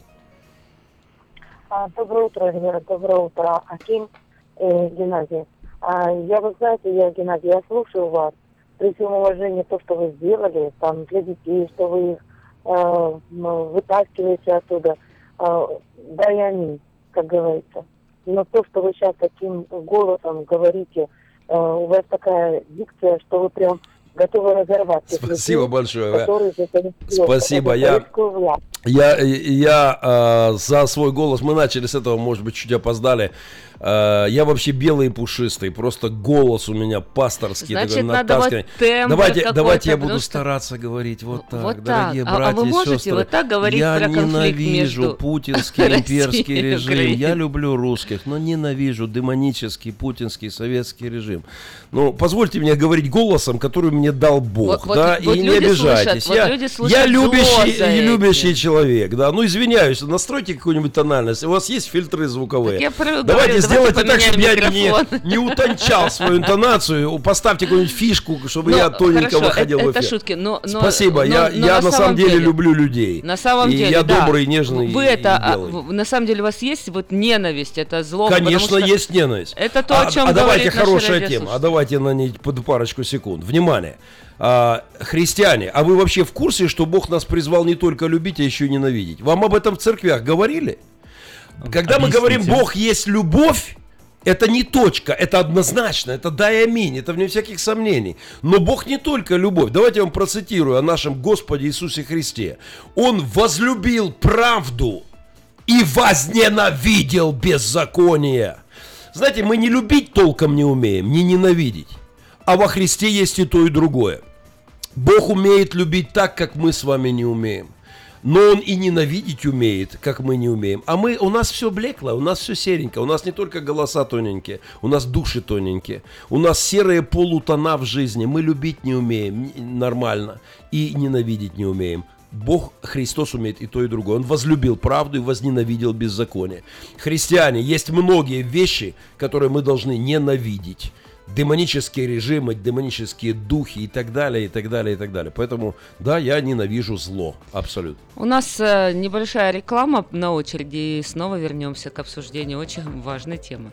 А, Доброе утро, Эльвира, доброе утро, Аким э, Геннадий. А, я, вы знаете, я, Геннадий, я слушаю вас. При всем уважении то, что вы сделали, там, для детей, что вы их э, вытаскиваете оттуда. А, да и аминь, как говорится. Но то, что вы сейчас таким голосом говорите, э, у вас такая дикция, что вы прям готовы разорвать. тех Спасибо людей, большое. которые Спасибо, я-. Я, я э, за свой голос, мы начали с этого, может быть, чуть опоздали. Э, я вообще белый и пушистый, просто голос у меня пасторский, Значит, такой надо вот тембр давайте, давайте я буду что- стараться говорить вот так, вот дорогие так. А- а братья вы и можете сестры. вот так говорить я про ненавижу между путинский имперский режим. Я люблю русских, но ненавижу демонический путинский советский режим. Ну, позвольте мне говорить голосом, который мне дал Бог, Вот- вот- да, вот и не люди обижайтесь. слышат, вот я, люди я слышат любящий, за этим. любящий человек, да. Ну, извиняюсь, настройте какую-нибудь тональность. У вас есть фильтры звуковые? Так я про- говорю, давайте давайте сделайте так, чтобы я не, не утончал свою интонацию. Поставьте какую-нибудь фишку, чтобы Ну, я тоненько хорошо, выходил это, в эфир. это шутки, но, но- Спасибо, но- я, но я на, самом деле, деле люблю людей. На самом и деле, я да. добрый, нежный Вы и- это, и а, на самом деле у вас есть вот ненависть, это зло. Конечно, есть ненависть. Это то, а, о чем а давайте хорошая тема. А давайте на ней под парочку секунд. Внимание. А, христиане, а вы вообще в курсе, что Бог нас призвал не только любить, а еще и ненавидеть? Вам об этом в церквях говорили? Когда мы говорим Объясните. Бог есть любовь, это не точка, это однозначно, это да и аминь, это вне всяких сомнений. Но Бог не только любовь. Давайте я вам процитирую о нашем Господе Иисусе Христе. Он возлюбил правду и возненавидел беззаконие. Знаете, мы не любить толком не умеем, не ненавидеть. А во Христе есть и то, и другое. Бог умеет любить так, как мы с вами не умеем. Но Он и ненавидеть умеет, как мы не умеем. А мы, у нас все блекло, у нас все серенько. У нас не только голоса тоненькие, у нас души тоненькие. У нас серые полутона в жизни. Мы любить не умеем нормально и ненавидеть не умеем. Бог, Христос умеет и то, и другое. Он возлюбил правду и возненавидел беззаконие. Христиане, есть многие вещи, которые мы должны ненавидеть демонические режимы, демонические духи и так далее, и так далее, и так далее. Поэтому, да, я ненавижу зло, абсолютно. У нас э, небольшая реклама на очереди, и снова вернемся к обсуждению очень важной темы.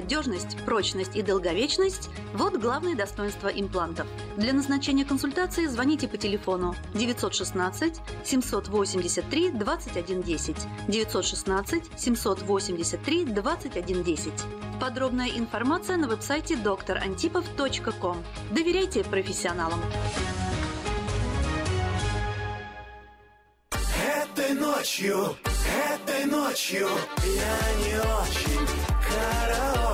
надежность, прочность и долговечность – вот главные достоинства имплантов. Для назначения консультации звоните по телефону 916 783 2110 916 783 2110. Подробная информация на веб-сайте drantipov.com. Доверяйте профессионалам. Этой ночью, этой ночью я не очень караочен.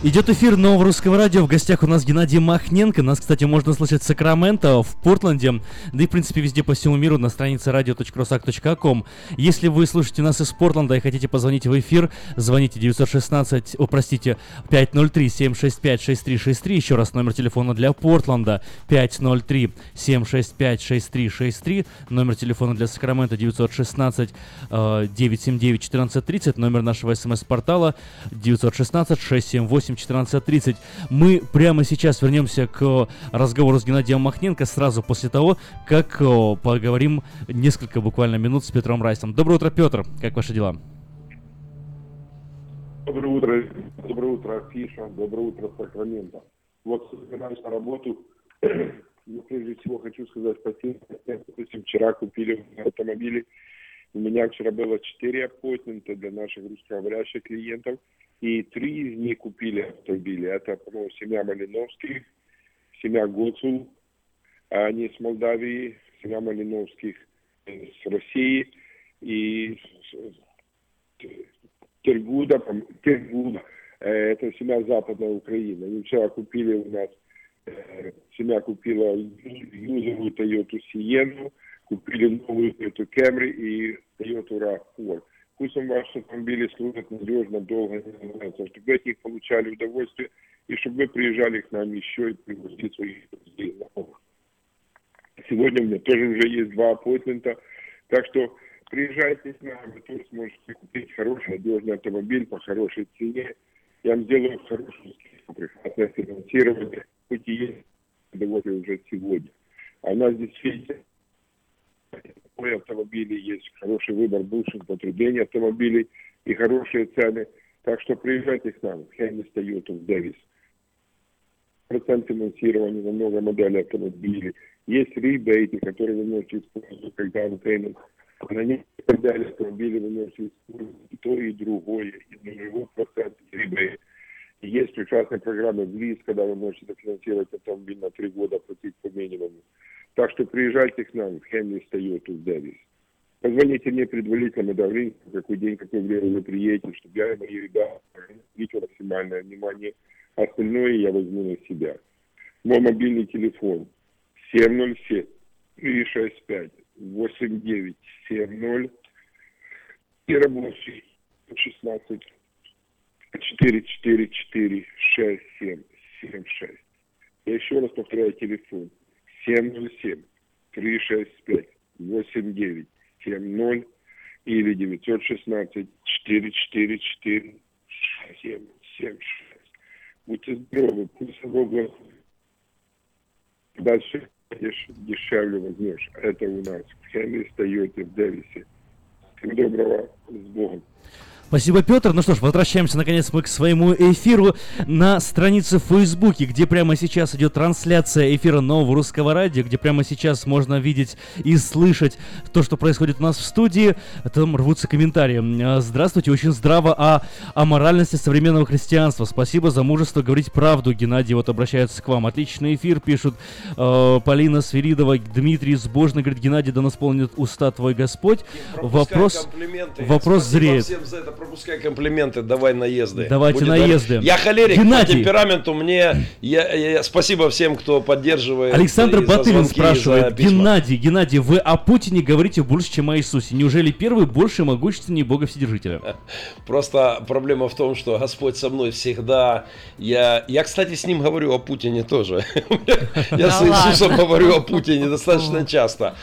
Идет эфир нового русского радио. В гостях у нас Геннадий Махненко. Нас, кстати, можно слышать в Сакраменто, в Портленде, да и, в принципе, везде по всему миру на странице radio.rusak.com. Если вы слушаете нас из Портленда и хотите позвонить в эфир, звоните 916, о, простите, 503-765-6363. Еще раз номер телефона для Портленда 503-765-6363. Номер телефона для Сакрамента 916 979 1430. Номер нашего смс-портала 916 678 14.30. Мы прямо сейчас вернемся к разговору с Геннадием Махненко сразу после того, как поговорим несколько буквально минут с Петром Райсом. Доброе утро, Петр. Как ваши дела? Доброе утро, доброе утро, Афиша, доброе утро, Сакраменто. Вот собираюсь на работу. Но прежде всего хочу сказать спасибо. Допустим, вчера купили автомобили. У меня вчера было 4 аппойтмента для наших русскоговорящих клиентов. И три из них купили автомобили. Это, по-моему, семья Малиновских, семья Гуцул, а они с Молдавии, семья Малиновских с России и Тергуда, Тергуда. Э, Это семья Западная Украина. Они вчера купили у нас, э, семья купила юзовую Toyota Sienna, купили новую Toyota Camry и Toyota RAV4. Пусть он ваши автомобили служат надежно, долго, не называется, чтобы вы от них получали удовольствие, и чтобы вы приезжали к нам еще и привозили своих друзей знакомых. Сегодня у меня тоже уже есть два аппойтмента, так что приезжайте к нам, вы тоже сможете купить хороший, надежный автомобиль по хорошей цене. Я вам сделаю хорошую скидку, прекрасное финансирование, хоть и есть удовольствие уже сегодня. А у нас здесь, видите, такой автомобили есть хороший выбор бывших потребления автомобилей и хорошие цены. Так что приезжайте к нам, Хеннис Toyota в Дэвис. Процент финансирования на много моделей автомобилей. Есть ребейты, которые вы можете использовать как даунпеймент. На некоторые модели автомобилей вы можете использовать и то, и другое. И нулевой процент и ребейт. Есть прекрасная программа ВЛИС, когда вы можете дофинансировать автомобиль на три года, платить по минимуму. Так что приезжайте к нам в Хеннис Toyota в Дэвис. Позвоните мне предварительно, давление, какой день, какое время вы приедете, чтобы я и мои ребята обратили максимальное внимание. Остальное я возьму на себя. Мой мобильный телефон 707 365 8970 и рабочий 16 444 6776. Я еще раз повторяю телефон 707 365 8970 или 916 444 6776. Будьте здоровы, пусть Бог вас дальше деш- дешевле возьмешь. Это у нас в Хенри Тойоте в Дэвисе. Всего доброго, с Богом. Спасибо, Петр. Ну что ж, возвращаемся наконец мы к своему эфиру на странице в Фейсбуке, где прямо сейчас идет трансляция эфира нового русского радио, где прямо сейчас можно видеть и слышать то, что происходит у нас в студии. Там рвутся комментарии. А, Здравствуйте, очень здраво о, о моральности современного христианства. Спасибо за мужество говорить правду. Геннадий вот обращается к вам. Отличный эфир, пишут э, Полина Свиридова, Дмитрий Сбожный, говорит, Геннадий, да насполнит уста твой Господь. Вопрос, вопрос зреет. Пропускай комплименты, давай наезды. Давайте Будет наезды. добро. Я холерик Геннадий. по темпераменту, мне... Я, я- спасибо всем, кто поддерживает. Александр и Батырин и спрашивает. Геннадий, Геннадий, вы о Путине говорите больше, чем о Иисусе. Неужели первый больше могущественнее Бога Вседержителя? Просто проблема в том, что Господь со мной всегда. Я, я, кстати, с ним говорю о Путине тоже. Я с Иисусом говорю о Путине достаточно часто.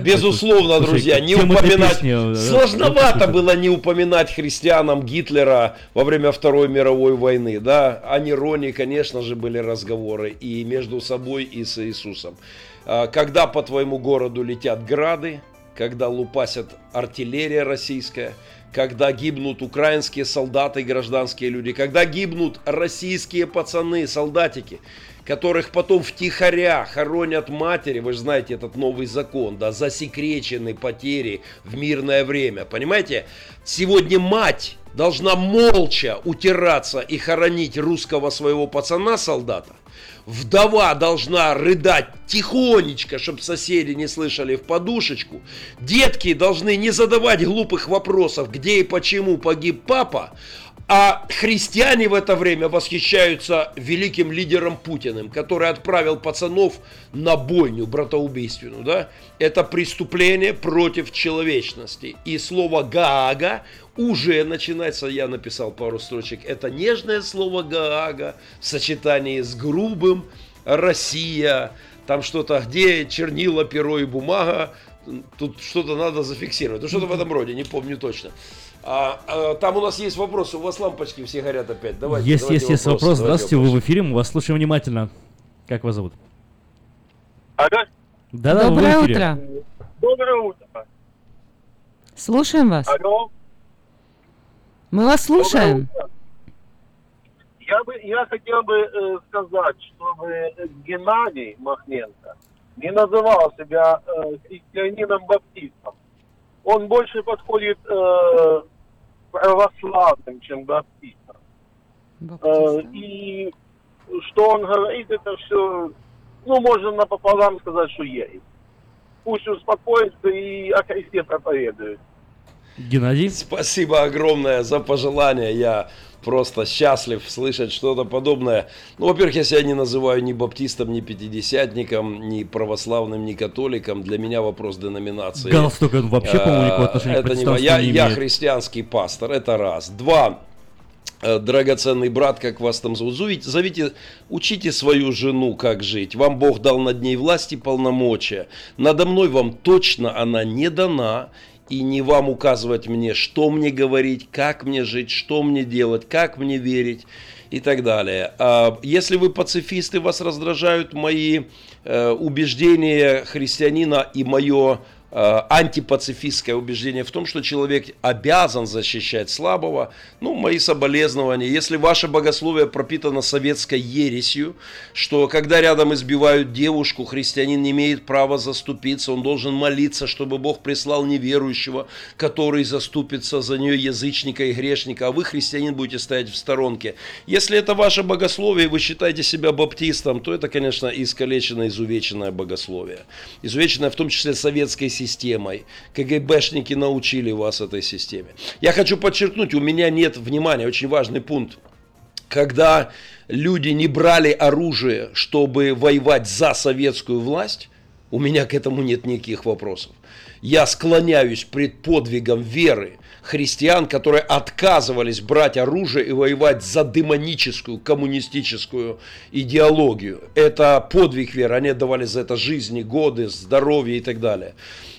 Безусловно, друзья, не упоминать... Сложновато было не упоминать христианам Гитлера во время Второй мировой войны, да? О Нероне, конечно же, были разговоры и между собой, и с Иисусом. А, Когда по твоему городу летят грады, когда лупасят артиллерия российская, когда гибнут украинские солдаты и гражданские люди, когда гибнут российские пацаны, солдатики, которых потом втихаря хоронят матери, вы же знаете этот новый закон, да, засекречены потери в мирное время, понимаете? Сегодня мать должна молча утираться и хоронить русского своего пацана-солдата, Вдова должна рыдать тихонечко, чтобы соседи не слышали в подушечку. Детки должны не задавать глупых вопросов, где и почему погиб папа. А христиане в это время восхищаются великим лидером Путиным, который отправил пацанов на бойню братоубийственную. Да? Это преступление против человечности. И слово «Гаага» уже начинается, я написал пару строчек, это нежное слово «Гаага» в сочетании с грубым «Россия», там что-то, где чернила, перо и бумага, тут что-то надо зафиксировать. Ну, что-то в этом роде, не помню точно. А, а, там у нас есть вопросы, у вас лампочки все горят опять. Давайте, есть, давайте есть, есть вопросы, вопрос. давайте Здравствуйте, вы в эфире, мы вас слушаем внимательно. Как вас зовут? Алло. Да-да, вы в Доброе эфире. утро. Доброе утро. Слушаем вас. Алло. Мы вас слушаем. Я бы, я хотел бы э, сказать, чтобы Геннадий Махненко не называл себя э, христианином-баптистом. Он больше подходит э, православным, чем баптистом. Э, и что он говорит, это все, ну, можно напополам сказать, что ересь. Пусть успокоится и о Христе проповедует. Геннадий? Спасибо огромное за пожелание. Я просто счастлив слышать что-то подобное. Ну, во-первых, я себя не называю ни баптистом, ни пятидесятником, ни православным, ни католиком. Для меня вопрос деноминации. Галстук, он вообще, по-моему, никакого отношения к Это не протестантству я, не я имеет. христианский пастор, это раз. Два. Э, Драгоценный брат, как вас там зовут, зовите, зовите, учите свою жену, как жить. Вам Бог дал над ней власть и полномочия. Надо мной вам точно она не дана. И не вам указывать мне, что мне говорить, как мне жить, что мне делать, как мне верить и так далее. А Если вы пацифисты, вас раздражают мои э, убеждения христианина и мое антипацифистское убеждение в том, что человек обязан защищать слабого, ну, мои соболезнования. Если ваше богословие пропитано советской ересью, что когда рядом избивают девушку, христианин не имеет права заступиться, он должен молиться, чтобы Бог прислал неверующего, который заступится за нее язычника и грешника, а вы, христианин, будете стоять в сторонке. Если это ваше богословие, и вы считаете себя баптистом, то это, конечно, искалеченное, изувеченное богословие. Изувеченное в том числе советской системой. КГБшники научили вас этой системе. Я хочу подчеркнуть, у меня нет внимания, очень важный пункт. Когда люди не брали оружие, чтобы воевать за советскую власть, у меня к этому нет никаких вопросов. Я склоняюсь пред подвигом веры христиан, которые отказывались брать оружие и воевать за демоническую коммунистическую идеологию. Это подвиг веры, они отдавали за это жизни, годы, здоровье и так далее.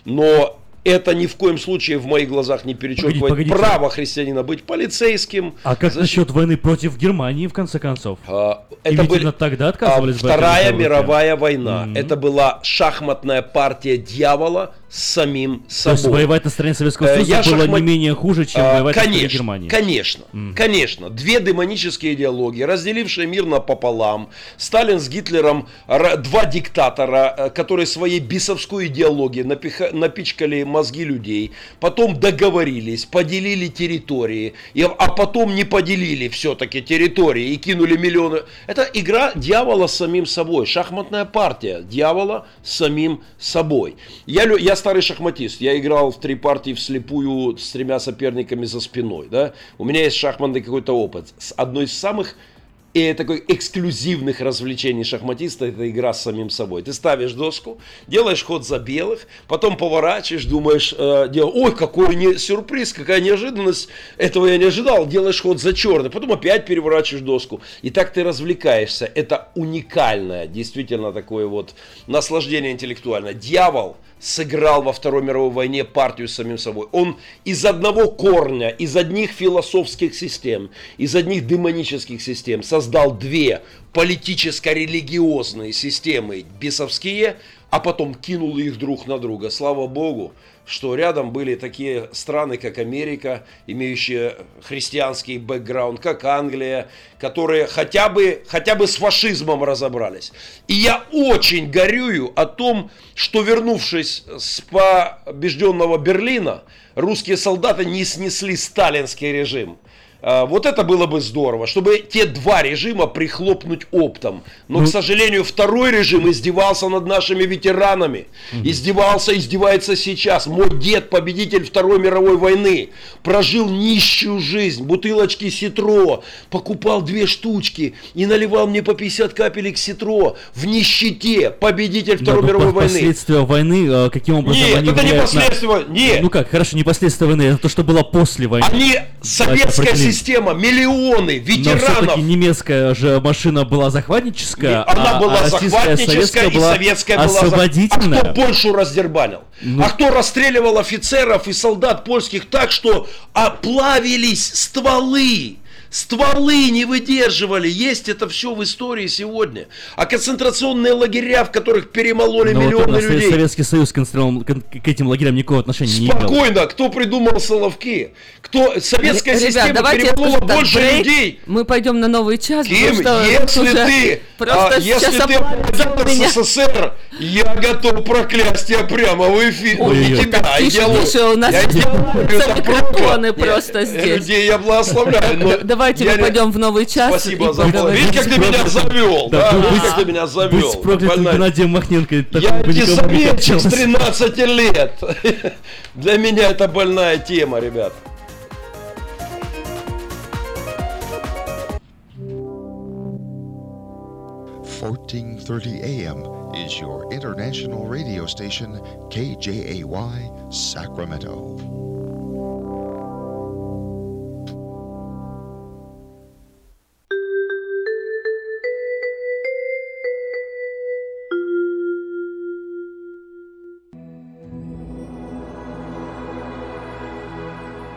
Но это ни в коем случае в моих глазах не перечеркивает Погодите, погодите. право христианина быть полицейским. А как насчет войны против Германии, в конце концов? это И были- тогда А, отказывались брать Вторая мировая война. Это была шахматная партия дьявола с самим То собой. есть воевать на стороне Советского Э, Союза я было шахмат- не менее хуже, чем А, воевать на стороне конечно, Германии. Конечно, конечно. Две демонические идеологии, разделившие мир напополам. Сталин с Гитлером, два диктатора, э, которые своей бесовской идеологией напиха- напичкали мозги людей. Потом договорились, поделили территории, и, а потом не поделили все-таки территории и кинули миллионы. Это игра дьявола с самим собой, шахматная партия дьявола с самим собой. Я, я старый шахматист. Я играл в три партии вслепую с тремя соперниками за спиной. Да? У меня есть шахматный какой-то опыт. С одной из самых и такой эксклюзивных развлечений шахматиста это игра с самим собой. Ты ставишь доску, делаешь ход за белых, потом поворачиваешь, думаешь, э, дел... ой, какой не... сюрприз, какая неожиданность, этого я не ожидал, делаешь ход за черный, потом опять переворачиваешь доску. И так ты развлекаешься. Это уникальное, действительно такое вот наслаждение интеллектуальное. Дьявол сыграл во Второй мировой войне партию с самим собой. Он из одного корня, из одних философских систем, из одних демонических систем создал две политическо-религиозные системы бесовские, а потом кинул их друг на друга. Слава Богу, что рядом были такие страны, как Америка, имеющие христианский бэкграунд, как Англия, которые хотя бы, хотя бы с фашизмом разобрались. И я очень горюю о том, что вернувшись с побежденного Берлина, русские солдаты не снесли сталинский режим. А, вот это было бы здорово, чтобы те два режима прихлопнуть оптом. Но, Ну- к сожалению, второй режим издевался над нашими ветеранами. Издевался, издевается сейчас. Мой дед, победитель Второй мировой войны, прожил нищую жизнь. Бутылочки ситро, покупал две штучки и наливал мне по 50 капелек ситро в нищете. Победитель Второй Да, мировой по- войны. Последствия войны, э, каким образом Нет, они это не влияют на- последствия, нет. Ну как, хорошо, не последствия войны, это то, что было после войны. Они, советская определим. Система, миллионы Но ветеранов. все-таки немецкая же машина была захватническая, Она а, была а захватническая и была советская была освободительная. А кто Польшу раздербанил? Ну. А кто расстреливал офицеров и солдат польских так, что оплавились стволы? Стволы не выдерживали. Есть это все в истории сегодня. А концентрационные лагеря, в которых перемололи Но вот миллионы Совет- людей. Советский Союз к, к- этим лагерям никакого отношения не имел. Спокойно, кто придумал Соловки? Кто советская Ребят, система давайте перемолола просто больше брейк. людей? Мы пойдем на новый час. Ким, что если уже ты, просто а, если ты меня. СССР, я готов проклясть тебя прямо в эфире. Ну, не тебя, а тише, у нас Я ломаются это просто Я- здесь. Людей я благословляю. Давайте я мы не- пойдем в новый час. Спасибо за поговорим. Видишь, как ты меня завел, да? Да, Видишь, быть- как ты меня завел. Быть проклятым Геннадием Махненко. Я не антисоветчик с хотелось. 13 лет. Для меня это больная тема, ребят. Fourteen thirty AM is your international radio station KJAY Sacramento.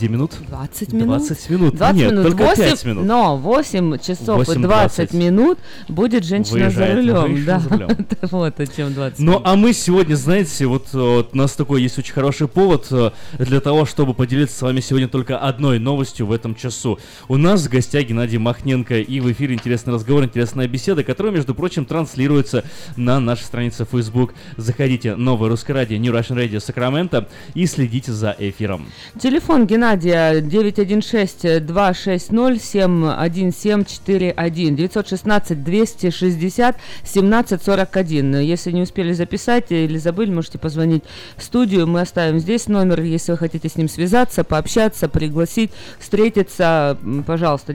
Где минут? 20 минут. 20 минут. 20 Нет, минут. только 8, 5 минут. Но 8 часов 8:20. и 20 минут будет женщина Выезжает за рулем. Да. за рулем. Вот о чем 20 Ну, минут. а мы сегодня, знаете, вот, э, вот у нас такой есть очень хороший повод э, для того, чтобы поделиться с вами сегодня только одной новостью в этом часу. У нас в гостях Геннадий Махненко, и в эфире интересный разговор, интересная беседа, которая, между прочим, транслируется на нашей странице Facebook. Заходите, новое русское радио, New Russian Radio Сакраменто, и следите за эфиром. Телефон Геннадия 916-260-71741, 916-260-1741. Если не успели записать или забыли, можете позвонить в студию. Мы оставим здесь номер, если вы хотите с ним связаться, пообщаться, пригласить, встретиться. Пожалуйста,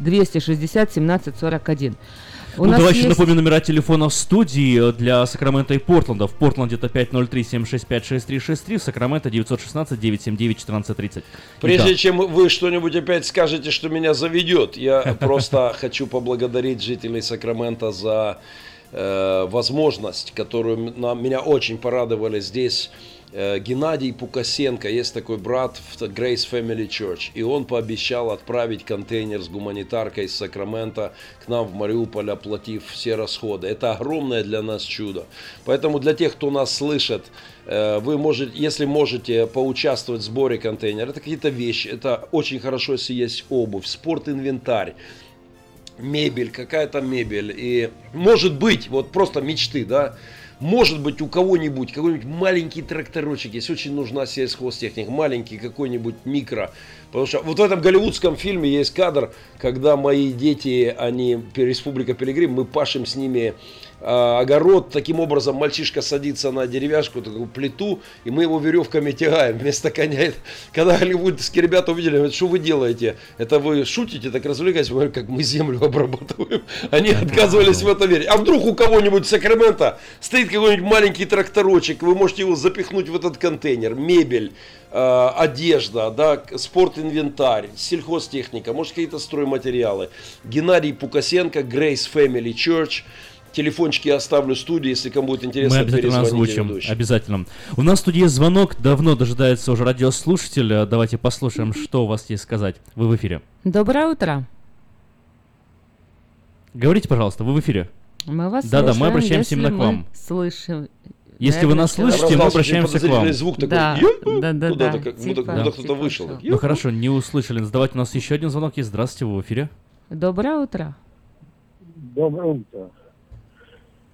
916-260-1741. У ну, нас давайте есть- напомню номера телефона в студии для Сакрамента и Портленда. В Портленде это 503-765-6363, в Сакраменто 916-979-1430. Прежде Итак, чем вы что-нибудь опять скажете, что меня заведет, я просто хочу поблагодарить жителей Сакрамента за э, возможность, которую на- меня очень порадовали здесь. Э, Геннадий Пукасенко, есть такой брат в Grace Family Church, и он пообещал отправить контейнер с гуманитаркой из Сакрамента к нам в Мариуполь, оплатив все расходы. Это огромное для нас чудо. Поэтому для тех, кто нас слышит, э, вы можете, если можете поучаствовать в сборе контейнера, это какие-то вещи, это очень хорошо, если есть обувь, спорт-инвентарь, мебель, какая-то мебель. И может быть, вот просто мечты, да, может быть у кого-нибудь какой-нибудь маленький тракторочек, если очень нужна сельхозтехника, маленький какой-нибудь микро. Потому что вот в этом голливудском фильме есть кадр, когда мои дети, они, Республика Пилигрим, мы пашем с ними огород, таким образом мальчишка садится на деревяшку, такую плиту, и мы его веревками тягаем вместо коня. Когда голливудские ребята увидели, говорят, что вы делаете? Это вы шутите, так развлекаетесь? Мы говорим, как мы землю обрабатываем. Они отказывались в это верить. А вдруг у кого-нибудь в Сакраменто стоит какой-нибудь маленький тракторочек, вы можете его запихнуть в этот контейнер, мебель, э, одежда, да, спортинвентарь, сельхозтехника, может какие-то стройматериалы. Геннадий Пукасенко, Grace Family Church. Телефончики я оставлю в студии, если кому будет интересно, мы обязательно озвучим. ведущим. Обязательно. У нас в студии есть звонок. Давно дожидается уже радиослушатель. Э, Давайте послушаем, что у вас есть сказать. Вы в эфире. Доброе утро. Говорите, пожалуйста, вы в эфире. Мы вас Да-да, мы слушаем, обращаемся если именно к мы вам. Слышим. Если вы нас слышите, мы обращаемся к вам. звук такой. Да, да, да, куда-то да, как будто- типа- будто кто-то типа вышел. что. Ну хорошо, не услышали. Давайте у нас еще один звонок есть. Здравствуйте, вы в эфире. Доброе утро. Доброе утро.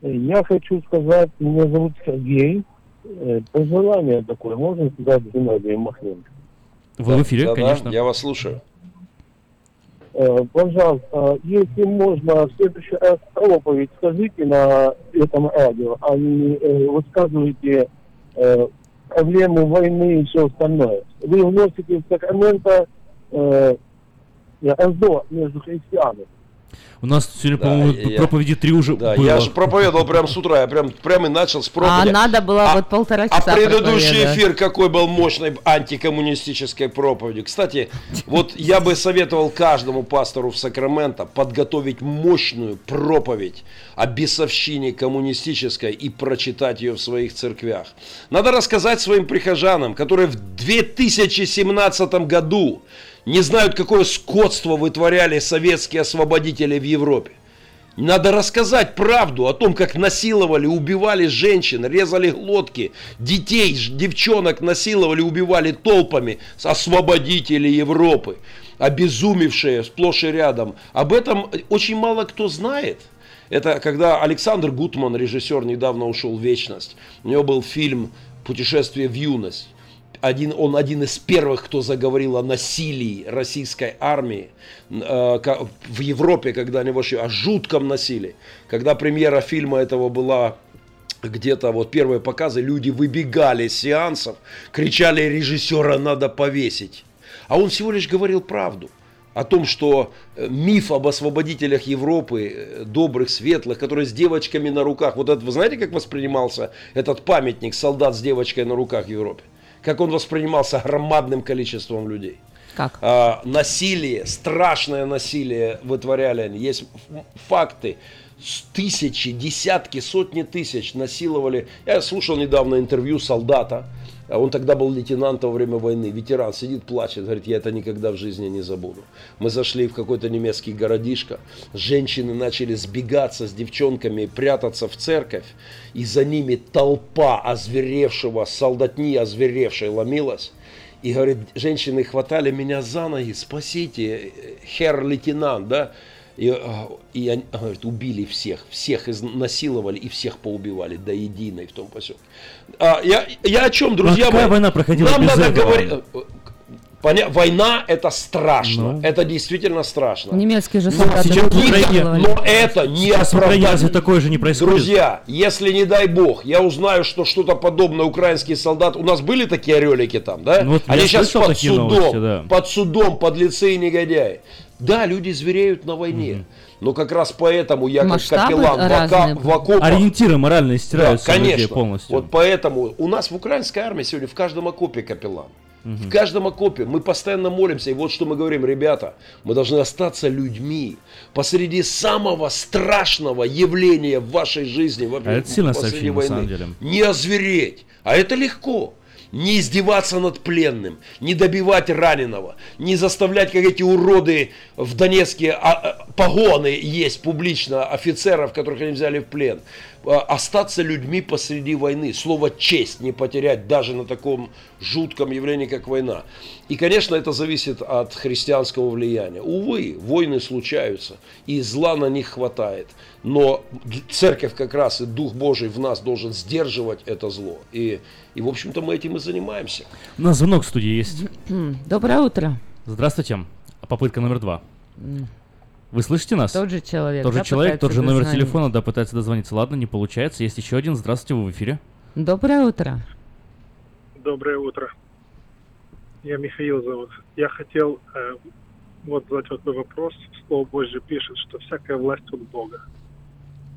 Я хочу сказать, меня зовут Сергей. Э, Пожелание такое, можно сказать Геннадию Махненко? Вы в эфире, Да-да, конечно. я вас слушаю. Э, Пожалуйста, если можно, в следующий раз проповедь скажите на этом радио, а не э, высказывайте проблемы войны и все остальное. Вы вносите в Сакраменто э, раздор между христианами. У нас сегодня, Да, по-моему, я- проповеди три уже Да, было. я же проповедовал прямо с утра, я прям, прямо и начал с проповеди. А надо было вот полтора А часа предыдущий проповедовать. эфир какой был мощной антикоммунистической проповедью. Кстати, вот я бы советовал каждому пастору в Сакраменто подготовить мощную проповедь о бесовщине коммунистической и прочитать ее в своих церквях. Надо рассказать своим прихожанам, которые в 2017 году не знают, какое скотство вытворяли советские освободители в Европе. Надо рассказать правду о том, как насиловали, убивали женщин, резали глотки, детей, девчонок насиловали, убивали толпами освободители Европы, обезумевшие сплошь и рядом. Об этом очень мало кто знает. Это когда Александр Гутман, режиссер, недавно ушел в вечность. У него был фильм «Путешествие в юность». Один, он один из первых, кто заговорил о насилии российской армии э, в Европе, когда они вошли, о жутком насилии. Когда премьера фильма этого была где-то вот первые показы, люди выбегали с сеансов, кричали режиссера надо повесить. А он всего лишь говорил правду о том, что э, миф об освободителях Европы, э, добрых, светлых, которые с девочками на руках, вот это, вы знаете, как воспринимался этот памятник солдат с девочкой на руках в Европе? Как он воспринимался громадным количеством людей? Как? А, насилие, страшное насилие вытворяли они. Есть факты. Тысячи, десятки, сотни тысяч насиловали. Я слушал недавно интервью солдата. А Он тогда был лейтенантом во время войны. Ветеран сидит, плачет. Говорит, я это никогда в жизни не забуду. Мы зашли в какой-то немецкий городишко. Женщины начали сбегаться с девчонками, прятаться в церковь. И за ними толпа озверевшего, солдатни озверевшей ломилась. И, говорит, женщины хватали меня за ноги, спасите, хер лейтенант, да? И, а, и они, а, говорит, убили всех, всех изнасиловали и всех поубивали до единой в том поселке. А, я, я о чем, друзья мои? война проходила Нам без надо этого? говорить... Поня... Война это страшно, Ну. это действительно страшно. Немецкие же Но солдаты сейчас тоже Никак- делали. но это не Сейчас Украине оправдание. такое же не происходит? Друзья, если не дай бог, я узнаю, что что-то подобное украинские солдаты... У нас были такие орелики там, да? Ну вот Они сейчас под судом, новости, да. под судом, подлецы и негодяи. Да, люди звереют на войне. Но как раз поэтому я как Масштабы капеллан в, ока- в окопах... Ориентиры моральные Да, стираются людей конечно. полностью. Вот поэтому у нас в украинской армии сегодня в каждом окопе капеллан. В каждом окопе мы постоянно молимся, и вот что мы говорим, ребята, мы должны остаться людьми посреди самого страшного явления в вашей жизни, во- А это сильно посреди сообщение, на самом деле. Не озвереть, а это легко. Не издеваться над пленным, не добивать раненого, не заставлять, как эти уроды в Донецке, а, а, погоны есть публично офицеров, которых они взяли в плен. А, Остаться людьми посреди войны, слово честь не потерять даже на таком жутком явлении, как война. И, конечно, это зависит от христианского влияния. Увы, войны случаются, и зла на них хватает. Но церковь как раз и Дух Божий в нас должен сдерживать это зло. И, и в общем-то, мы этим и занимаемся. У нас звонок в студии есть. Доброе утро. Здравствуйте. Попытка номер два. Вы слышите нас? Тот же человек, Тот же да, человек, тот же номер телефона, да, пытается дозвониться. Ладно, не получается. Есть еще один. Здравствуйте, вы в эфире. Доброе утро. Доброе утро. Я Михаил зовут. Я хотел э, вот задать вот такой вопрос. Слово Божье пишет, что всякая власть от Бога.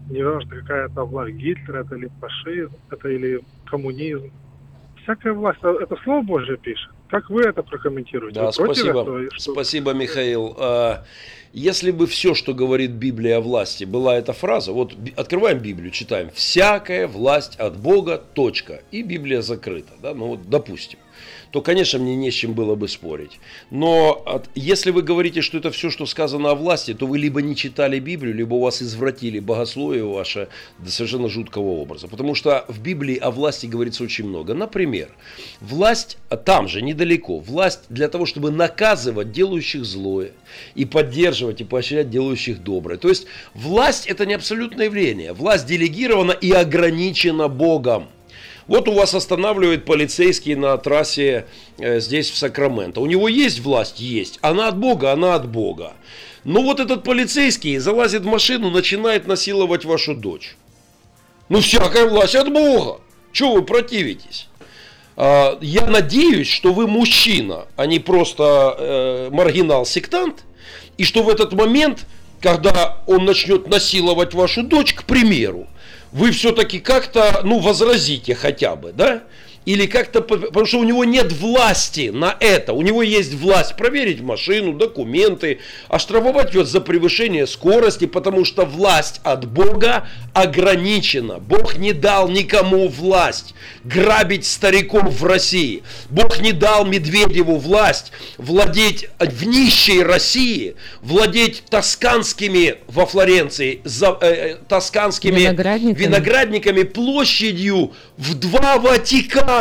Неважно, какая это власть, Гитлер это или фашизм, это или коммунизм. Всякая власть, а это Слово Божье пишет. Как вы это прокомментируете? Да, спасибо. этого? Что- Спасибо, Михаил. Если бы все, что говорит Библия о власти, была эта фраза, вот открываем Библию, читаем, всякая власть от Бога, точка, и Библия закрыта, да, ну вот допустим, то, конечно, мне не с чем было бы спорить. Но если вы говорите, что это все, что сказано о власти, то вы либо не читали Библию, либо у вас извратили богословие ваше до совершенно жуткого образа. Потому что в Библии о власти говорится очень много. Например, власть там же, недалеко, власть для того, чтобы наказывать делающих злое и поддерживать и поощрять делающих доброе. То есть власть это не абсолютное явление. Власть делегирована и ограничена Богом. Вот у вас останавливает полицейский на трассе э, здесь в Сакраменто. У него есть власть? Есть. Она от Бога? Она от Бога. Но вот этот полицейский залазит в машину, начинает насиловать вашу дочь. Ну, всякая власть от Бога. Чего вы противитесь? А, Я надеюсь, что вы мужчина, а не просто э, маргинал-сектант, и что в этот момент, когда он начнет насиловать вашу дочь, к примеру, вы все-таки как-то, ну, возразите хотя бы, да? Или как-то, по- потому что у него нет власти на это. У него есть власть проверить машину, документы, оштрафовать ее за превышение скорости, потому что власть от Бога ограничена. Бог не дал никому власть грабить стариков в России. Бог не дал Медведеву власть владеть в нищей России, владеть тосканскими во Флоренции, за, э, э, тосканскими Виноградниками. виноградниками площадью в два Ватикана.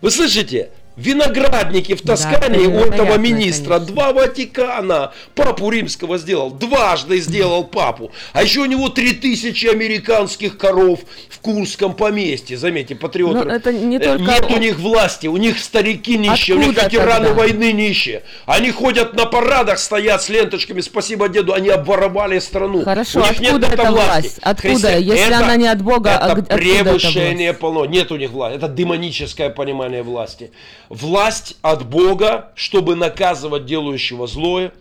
Вы слышите? Виноградники в Тоскане это у этого министра. Два Ватикана. Папу римского сделал. Дважды сделал папу. А еще у него три тысячи американских коров в Курском поместье. Заметьте, патриоты. Ну, это не Э, только- Нет у них власти. У них старики нищие. у них Откуда ветераны тогда? войны нищие. Они ходят на парадах, стоят с ленточками. Спасибо деду. Они обворовали страну. Хорошо, у них нет откуда это эта власти. власть? Откуда? Христиан- Если она не от Бога, а это г- откуда эта превышение полно. Нет у них власти. Это демоническое понимание власти. Власть от Бога, чтобы наказывать делающего злое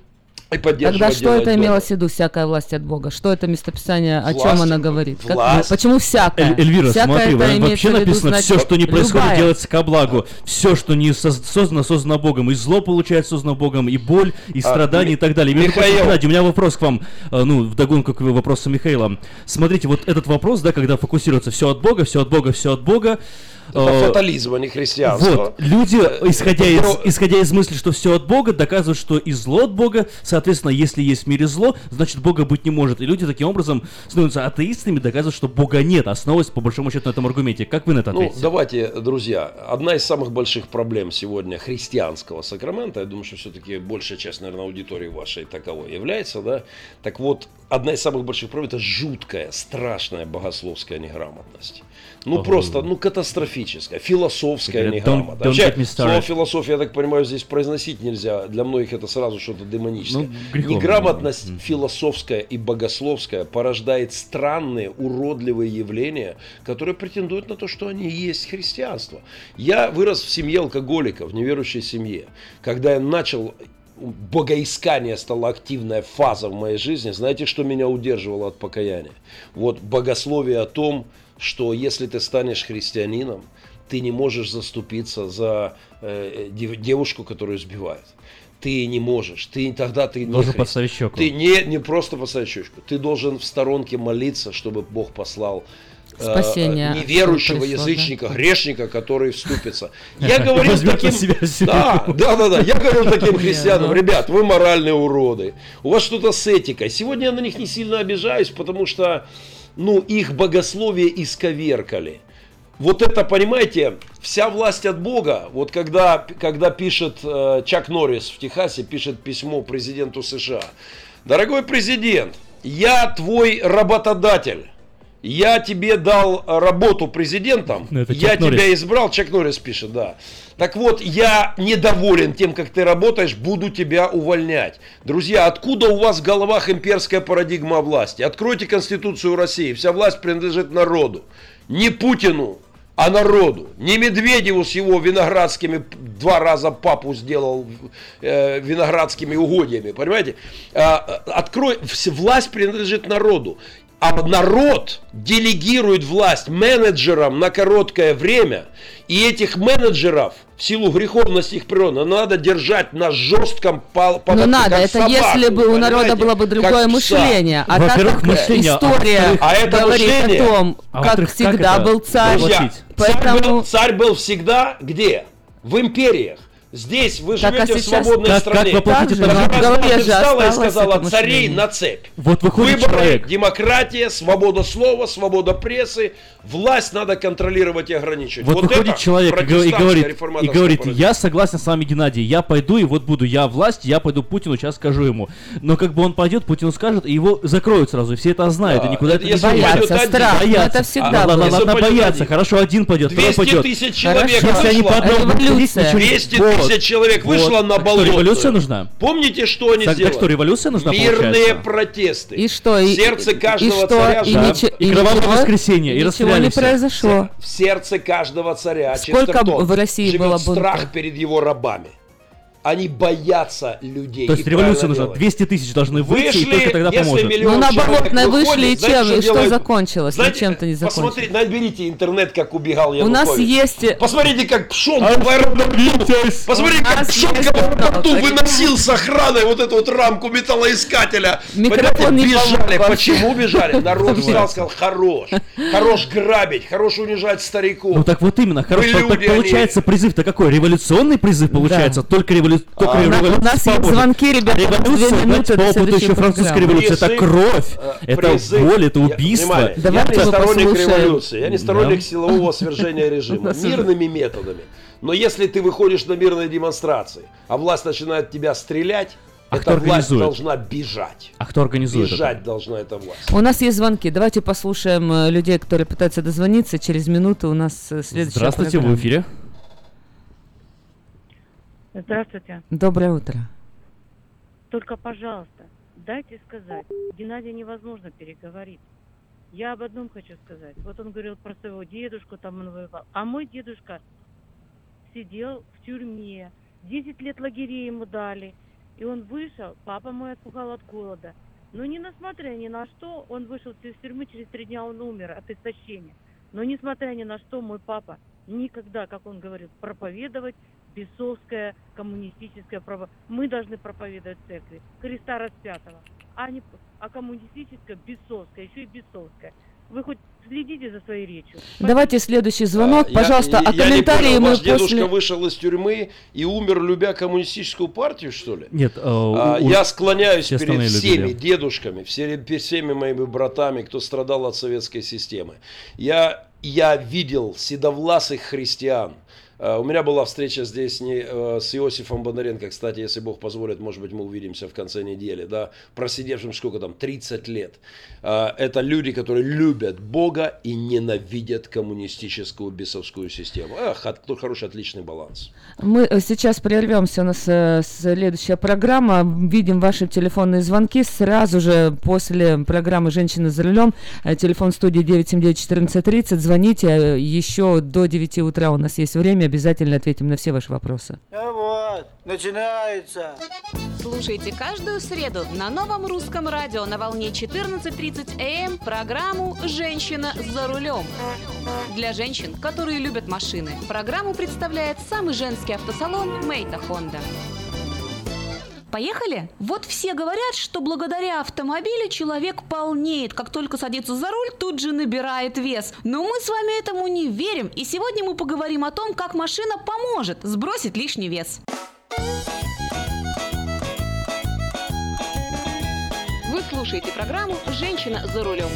и поддерживать Тогда что это доброе. имелось в виду, всякая власть от Бога? Что это местописание, о чем она говорит? Как- власть- почему всякая? Эль- Эльвира, Всякая смотри, вообще виду, написано, значит, все, что не происходит, любая. делается ко благу. Все, что не соз- создано, создано Богом. И зло получается создано Богом, и боль, и А, страдания, Ми- и так далее. Михаил. Геннадий, у меня вопрос к вам, э, ну, вдогонку к вопросу Михаила. Смотрите, вот этот вопрос, да, когда фокусируется все от Бога, все от Бога, все от Бога. Это э, фатализм, а не христианство. Вот, люди, исходя из, Бро- исходя из мысли, что все от Бога, доказывают, что и зло от Бога. Соответственно, если есть в мире зло, значит Бога быть не может. И люди таким образом становятся атеистами, доказывают, что Бога нет, основываясь по большому счету на этом аргументе. Как вы на это Ну, ответите? давайте, друзья, одна из самых больших проблем сегодня христианского сакрамента, я думаю, что все-таки большая часть, наверное, аудитории вашей таковой является, да, так вот, одна из самых больших проблем – это жуткая, страшная богословская неграмотность. Ну, Ого. просто, ну, катастрофическая, философская Don't- неграмота. don't Вообще, me started. слово философия, я так понимаю, здесь произносить нельзя. Для многих это сразу что-то демоническое. Ну. Неграмотность философская и богословская порождает странные, уродливые явления, которые претендуют на то, что они есть христианство. Я вырос в семье алкоголиков, в неверующей семье. Когда я начал богоискание стала активная фаза в моей жизни. Знаете, что меня удерживало от покаяния? Вот богословие о том, что если ты станешь христианином, ты не можешь заступиться за э, дев- девушку, которую избивают. Ты не можешь. Ты тогда ты не Должен христи- подставить щеку. Ты не, не просто поставить щечку. Ты должен в сторонке молиться, чтобы Бог послал э, Спасение, неверующего язычника, грешника, который вступится. Я говорил таким... Да, да, да, да. Я говорил таким христианам, ну. ребят, вы моральные уроды. У вас что-то с этикой. Сегодня я на них не сильно обижаюсь, потому что, ну, их богословие исковеркали. Вот это, понимаете, вся власть от Бога. Вот когда, когда пишет э, Чак Норрис в Техасе, пишет письмо президенту США. Дорогой президент, я твой работодатель. Я тебе дал работу президентом, Ну, это я Норрис. тебя избрал, Чак Норрис пишет, да. Так вот, я недоволен тем, как ты работаешь, буду тебя увольнять. Друзья, откуда у вас в головах имперская парадигма власти? Откройте Конституцию России, вся власть принадлежит народу. Не Путину, а народу. Не Медведеву с его виноградскими, два раза папу сделал э, виноградскими угодьями, понимаете? А, э, открой, власть принадлежит народу. А народ делегирует власть менеджерам на короткое время, и этих менеджеров в силу греховности их природы надо держать на жестком поводке, Ну надо, как это собаку, если бы у народа было бы другое мышление. А так как мышление, а история А это говорит мышление? о том, А как всегда это был царь. Друзья, Воплотить. царь, Поэтому- был, царь был всегда где? В империях. Здесь вы так, а живете а сейчас... в свободной как, стране. Как так же, так Москва же встала и сказала царей на цепь. Вот выходит Выборы, человек. демократия, свобода слова, свобода прессы, власть надо контролировать и ограничивать. Вот, вот выходит человек и говорит, и говорит, я согласен с вами, Геннадий, я пойду и вот буду, я власть, я пойду Путину, сейчас скажу ему. Но как бы он пойдет, Путину скажет, и его закроют сразу, и все это знают, да, и никуда это не боятся. Страх, боятся. это всегда а, было. Надо бояться, хорошо, один пойдет, второй пойдет. 200 тысяч человек Если они по одному, 200 тысяч 150 вот, человек вышло вот. на так болото. Что, революция нужна. Помните, что они так, сделали? Так что, революция нужна, Мирные получается. протесты. И что? И, сердце каждого и царя. И, да. и, и кровавое ничего, воскресенье. И ничего не произошло. В сердце каждого царя. Сколько в России было страх перед его рабами. Они боятся людей. То есть революция нужна. делают. 200 тысяч должны выйти, Вышли, и только тогда если поможет. миллион Ну, на Болотной выходит, вышли, и знаете, чем? что И что закончилось? Знаете, Ничем-то не закончилось. Посмотри, наберите интернет, как убегал У Янукович. нас есть... Посмотрите, как в аэропорту. Посмотрите, У как есть в аэропорту выносил с охраной вот эту вот рамку металлоискателя. Микрофон не бежали. Почему бежали? Народ взял, сказал, хорош. Хорош грабить, хорош унижать стариков. Ну так вот именно, хорошо. Получается призыв-то какой? Революционный призыв получается? Только, револю... только А, революция у нас есть звонки, ребята, две революция, минуты до по опыту еще французской революции, это кровь, э, это боль, это убийство. я не сторонник революции, я не сторонник силового свержения режима, мирными методами. Но если ты выходишь на мирные демонстрации, а власть начинает тебя стрелять, А эта кто власть организует? должна бежать. А кто организует это? Бежать должна эта власть. У нас есть звонки. Давайте послушаем э, людей, которые пытаются дозвониться. Через минуту у нас э, следующая Здравствуйте, вы программа. в эфире. Здравствуйте. Доброе утро. Только, пожалуйста, дайте сказать. Геннадия невозможно переговорить. Я об одном хочу сказать. Вот он говорил про своего дедушку, там он воевал. А мой дедушка сидел в тюрьме. Десять лет лагерей ему дали. И он вышел, папа мой отпугал от голода. Но не несмотря ни на что, он вышел из тюрьмы, через три дня он умер от истощения. Но несмотря ни на что, мой папа никогда, как он говорил, проповедовать бесовское коммунистическое право. Мы должны проповедовать церкви Христа распятого, а не а коммунистическое бесовское, еще и бесовское. Вы хоть следите за своей речью. Давайте следующий звонок, А, пожалуйста. я, а я не комментарии понял, мы ваш дедушка после... вышел из тюрьмы и умер, любя коммунистическую партию, что ли? Нет, А, у- я склоняюсь все перед люди, всеми да. дедушками, перед всеми моими братами, кто страдал от советской системы. Я, я видел седовласых христиан. А, У меня была встреча здесь не, э, с Иосифом Бондаренко. Кстати, если Бог позволит, может быть, мы увидимся в конце недели. Да, просидевшим сколько там, 30 лет. А, Это люди, которые любят Бога и ненавидят коммунистическую бесовскую систему. Эх, хороший, отличный баланс. Мы э, сейчас прервемся, у нас э, следующая программа. Видим ваши телефонные звонки сразу же после программы «Женщина за рулем». Э, Телефон студии 979-1430. Звоните э, еще до 9 утра. У нас есть время. Обязательно ответим на все ваши вопросы. Ну вот, начинается. Слушайте каждую среду на новом русском радио на волне 14.30 АМ программу «Женщина за рулем». Для женщин, которые любят машины, программу представляет самый женский автосалон «Мейта Хонда». Поехали? Вот все говорят, что благодаря автомобилю человек полнеет. Как только садится за руль, тут же набирает вес. Но мы с вами этому не верим. И сегодня мы поговорим о том, как машина поможет сбросить лишний вес. Вы слушаете программу «Женщина за рулем».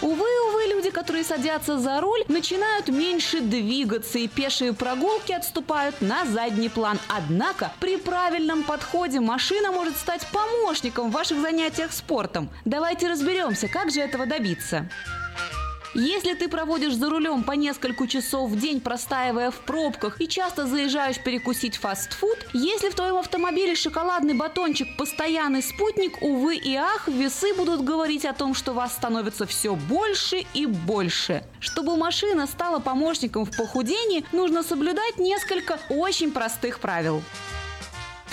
Увы, увы, люди, которые садятся за руль, начинают меньше двигаться, и пешие прогулки отступают на задний план. Однако, при правильном подходе машина может стать помощником в ваших занятиях спортом. Давайте разберемся, как же этого добиться. Если ты проводишь за рулем по несколько часов в день, простаивая в пробках и часто заезжаешь перекусить фастфуд, если в твоем автомобиле шоколадный батончик постоянный спутник, увы и ах, весы будут говорить о том, что вас становится все больше и больше. Чтобы машина стала помощником в похудении, нужно соблюдать несколько очень простых правил.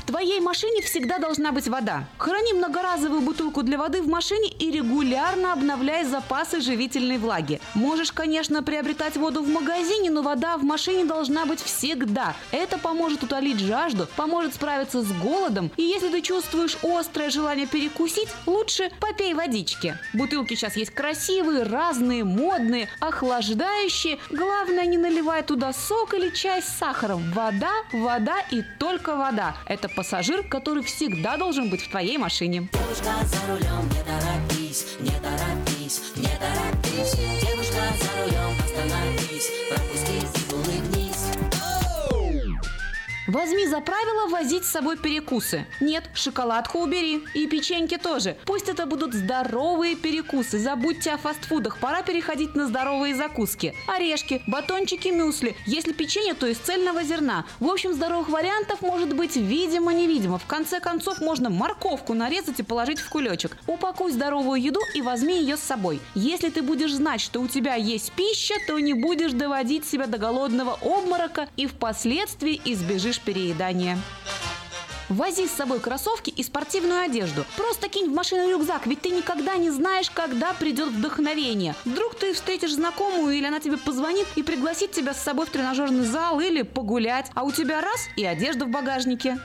Твоей машине всегда должна быть вода. Храни многоразовую бутылку для воды в машине и регулярно обновляй запасы живительной влаги. Можешь, конечно, приобретать воду в магазине, но вода в машине должна быть всегда. Это поможет утолить жажду, поможет справиться с голодом. И если ты чувствуешь острое желание перекусить, лучше попей водички. Бутылки сейчас есть красивые, разные, модные, охлаждающие. Главное, не наливай туда сок или чай с сахаром. Вода, вода и только вода. Это пассажир, который всегда должен быть в твоей машине. Девушка за рулем, не торопись, не торопись, не торопись. Девушка за рулем, остановись, пропусти. Возьми за правило возить с собой перекусы. Нет, шоколадку убери. И печеньки тоже. Пусть это будут здоровые перекусы. Забудьте о фастфудах. Пора переходить на здоровые закуски. Орешки, батончики мюсли. Если печенье, то из цельного зерна. В общем, здоровых вариантов может быть видимо-невидимо. В конце концов, можно морковку нарезать и положить в кулечек. Упакуй здоровую еду и возьми ее с собой. Если ты будешь знать, что у тебя есть пища, то не будешь доводить себя до голодного обморока и впоследствии избежишь переедания. Вози с собой кроссовки и спортивную одежду. Просто кинь в машину рюкзак, ведь ты никогда не знаешь, когда придет вдохновение. Вдруг ты встретишь знакомую, или она тебе позвонит и пригласит тебя с собой в тренажерный зал или погулять, а у тебя раз и одежда в багажнике.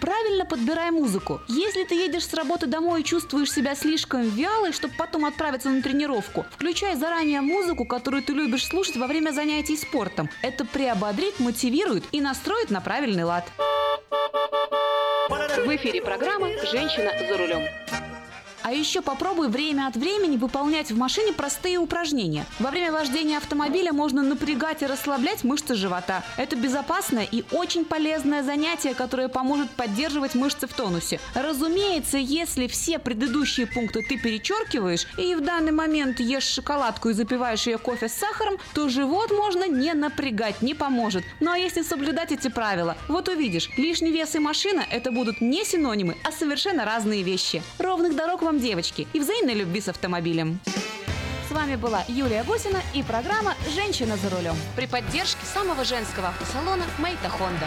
Правильно подбирай музыку. Если ты едешь с работы домой и чувствуешь себя слишком вялой, чтобы потом отправиться на тренировку, включай заранее музыку, которую ты любишь слушать во время занятий спортом. Это приободрит, мотивирует и настроит на правильный лад. В эфире программа «Женщина за рулем». А еще попробуй время от времени выполнять в машине простые упражнения. Во время вождения автомобиля можно напрягать и расслаблять мышцы живота. Это безопасное и очень полезное занятие, которое поможет поддерживать мышцы в тонусе. Разумеется, если все предыдущие пункты ты перечеркиваешь и в данный момент ешь шоколадку и запиваешь ее кофе с сахаром, то живот можно не напрягать, не поможет. Ну а если соблюдать эти правила, вот увидишь, лишний вес и машина – это будут не синонимы, а совершенно разные вещи. Ровных дорог вам, девочки, и взаимной любви с автомобилем. С вами была Юлия Гусина и программа «Женщина за рулем». При поддержке самого женского автосалона «Мейта Хонда».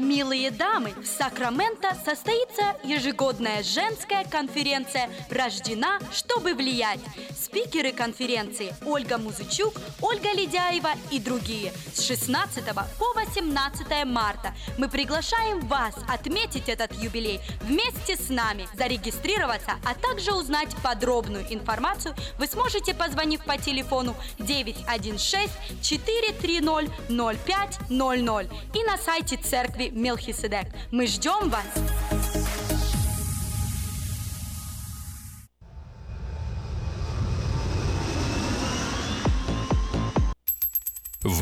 Милые дамы, в Сакраменто состоится ежегодная женская конференция «Рождена, чтобы влиять». Спикеры конференции Ольга Музычук, Ольга Ледяева и другие. С 16 по 18 марта мы приглашаем вас отметить этот юбилей вместе с нами, зарегистрироваться, а также узнать подробную информацию вы сможете, позвонив по телефону 916 430 0500 и на сайте церкви Мелхиседек. Мы ждем вас!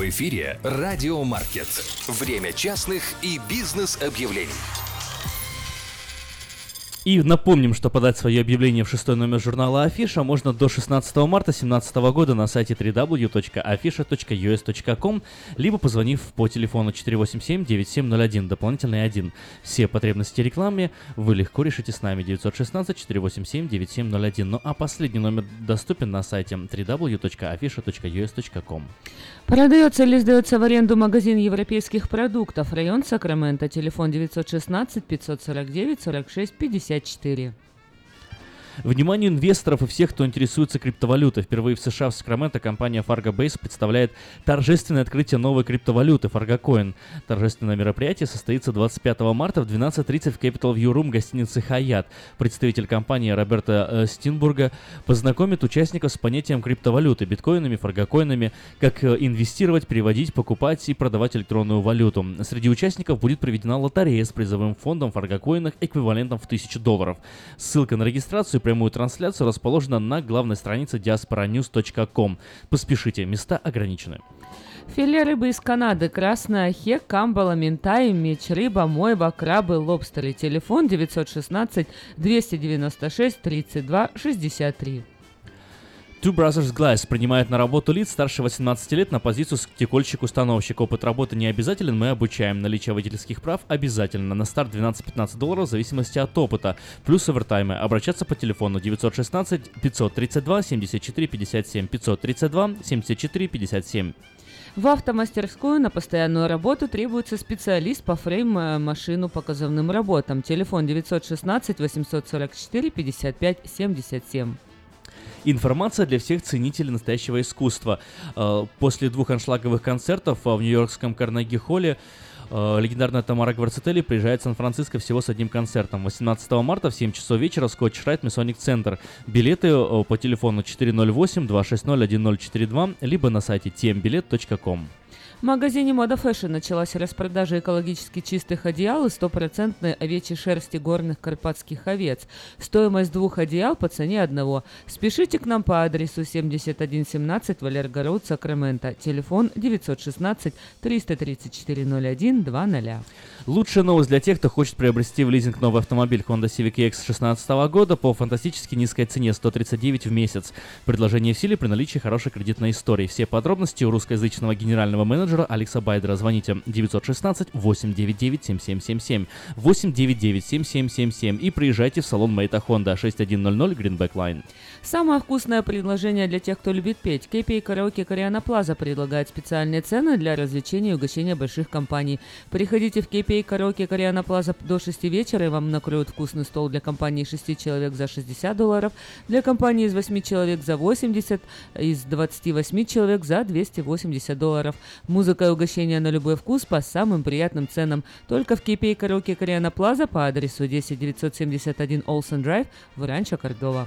Эфире «Радио Маркет». Время частных и бизнес-объявлений. И напомним, что подать свое объявление в шестой номер журнала Афиша можно до 16 марта 2017 года на сайте www.afisha.us.com, либо позвонив по телефону 487-9701, дополнительный 1. Все потребности рекламы вы легко решите с нами 916-487-9701. Ну а последний номер доступен на сайте www.afisha.us.com. Продается или сдается в аренду магазин европейских продуктов. Район Сакраменто. Телефон 916 549 46 54. Вниманию инвесторов и всех, кто интересуется криптовалютой. Впервые в США в Сакраменто компания Fargo Base представляет торжественное открытие новой криптовалюты Fargo Coin. Торжественное мероприятие состоится 25 марта в 12.30 в Capital View Room гостиницы Hyatt. Представитель компании Роберта э, Стинбурга познакомит участников с понятием криптовалюты, биткоинами, фаргокоинами, как э, инвестировать, переводить, покупать и продавать электронную валюту. Среди участников будет проведена лотерея с призовым фондом фаргокоинах эквивалентом в 1000 долларов. Ссылка на регистрацию прямую трансляцию расположена на главной странице diasporanews.com. Поспешите, места ограничены. Филе рыбы из Канады. Красная хек, камбала, ментай, меч, рыба, мойва, крабы, лобстеры. Телефон 916 296 32 63. Two Brothers Glass принимает на работу лиц старше 18 лет на позицию стекольщик-установщик. Опыт работы не обязателен, мы обучаем. Наличие водительских прав обязательно. На старт 12-15 долларов в зависимости от опыта. Плюс овертаймы. Обращаться по телефону 916 532 74 57 532 74 57. В автомастерскую на постоянную работу требуется специалист по фрейм-машину по кузовным работам. Телефон 916 844 55 77. Информация для всех ценителей настоящего искусства. Э, После двух аншлаговых концертов э, в нью-йоркском Карнеги-холле э, легендарная Тамара Гварцетели приезжает в Сан-Франциско всего с одним концертом. 18 марта в 7 часов вечера Скотч Райт Масоник Центр. Билеты по телефону 408-260-1042, либо на сайте tmbilet.com. В магазине Мода Fashion началась распродажа экологически чистых одеял из стопроцентной овечьей шерсти горных карпатских овец. Стоимость двух одеял по цене одного. Спешите к нам по адресу 7117 Валерго Роуд, Сакраменто. Телефон 916 334 01 20. Лучшая новость для тех, кто хочет приобрести в лизинг новый автомобиль Honda Civic EX 2016 года по фантастически низкой цене 139 в месяц. Предложение в силе при наличии хорошей кредитной истории. Все подробности у русскоязычного генерального менеджера Алекса Байдера. Звоните 916 899 7777 899 7777 и приезжайте в салон Мейта Honda 6100 Greenback Line. Самое вкусное предложение для тех, кто любит петь. Кепи и караоке Кориана Плаза предлагает специальные цены для развлечения и угощения больших компаний. Приходите в Кепи и караоке Кориана Плаза до 6 вечера, и вам накроют вкусный стол для компании 6 человек за 60 долларов, для компании из 8 человек за 80, из 28 человек за 280 долларов. Музыка и угощение на любой вкус по самым приятным ценам. Только в Кепи и караоке Кориана Плаза по адресу 10971 Олсен Драйв в Ранчо Кордова.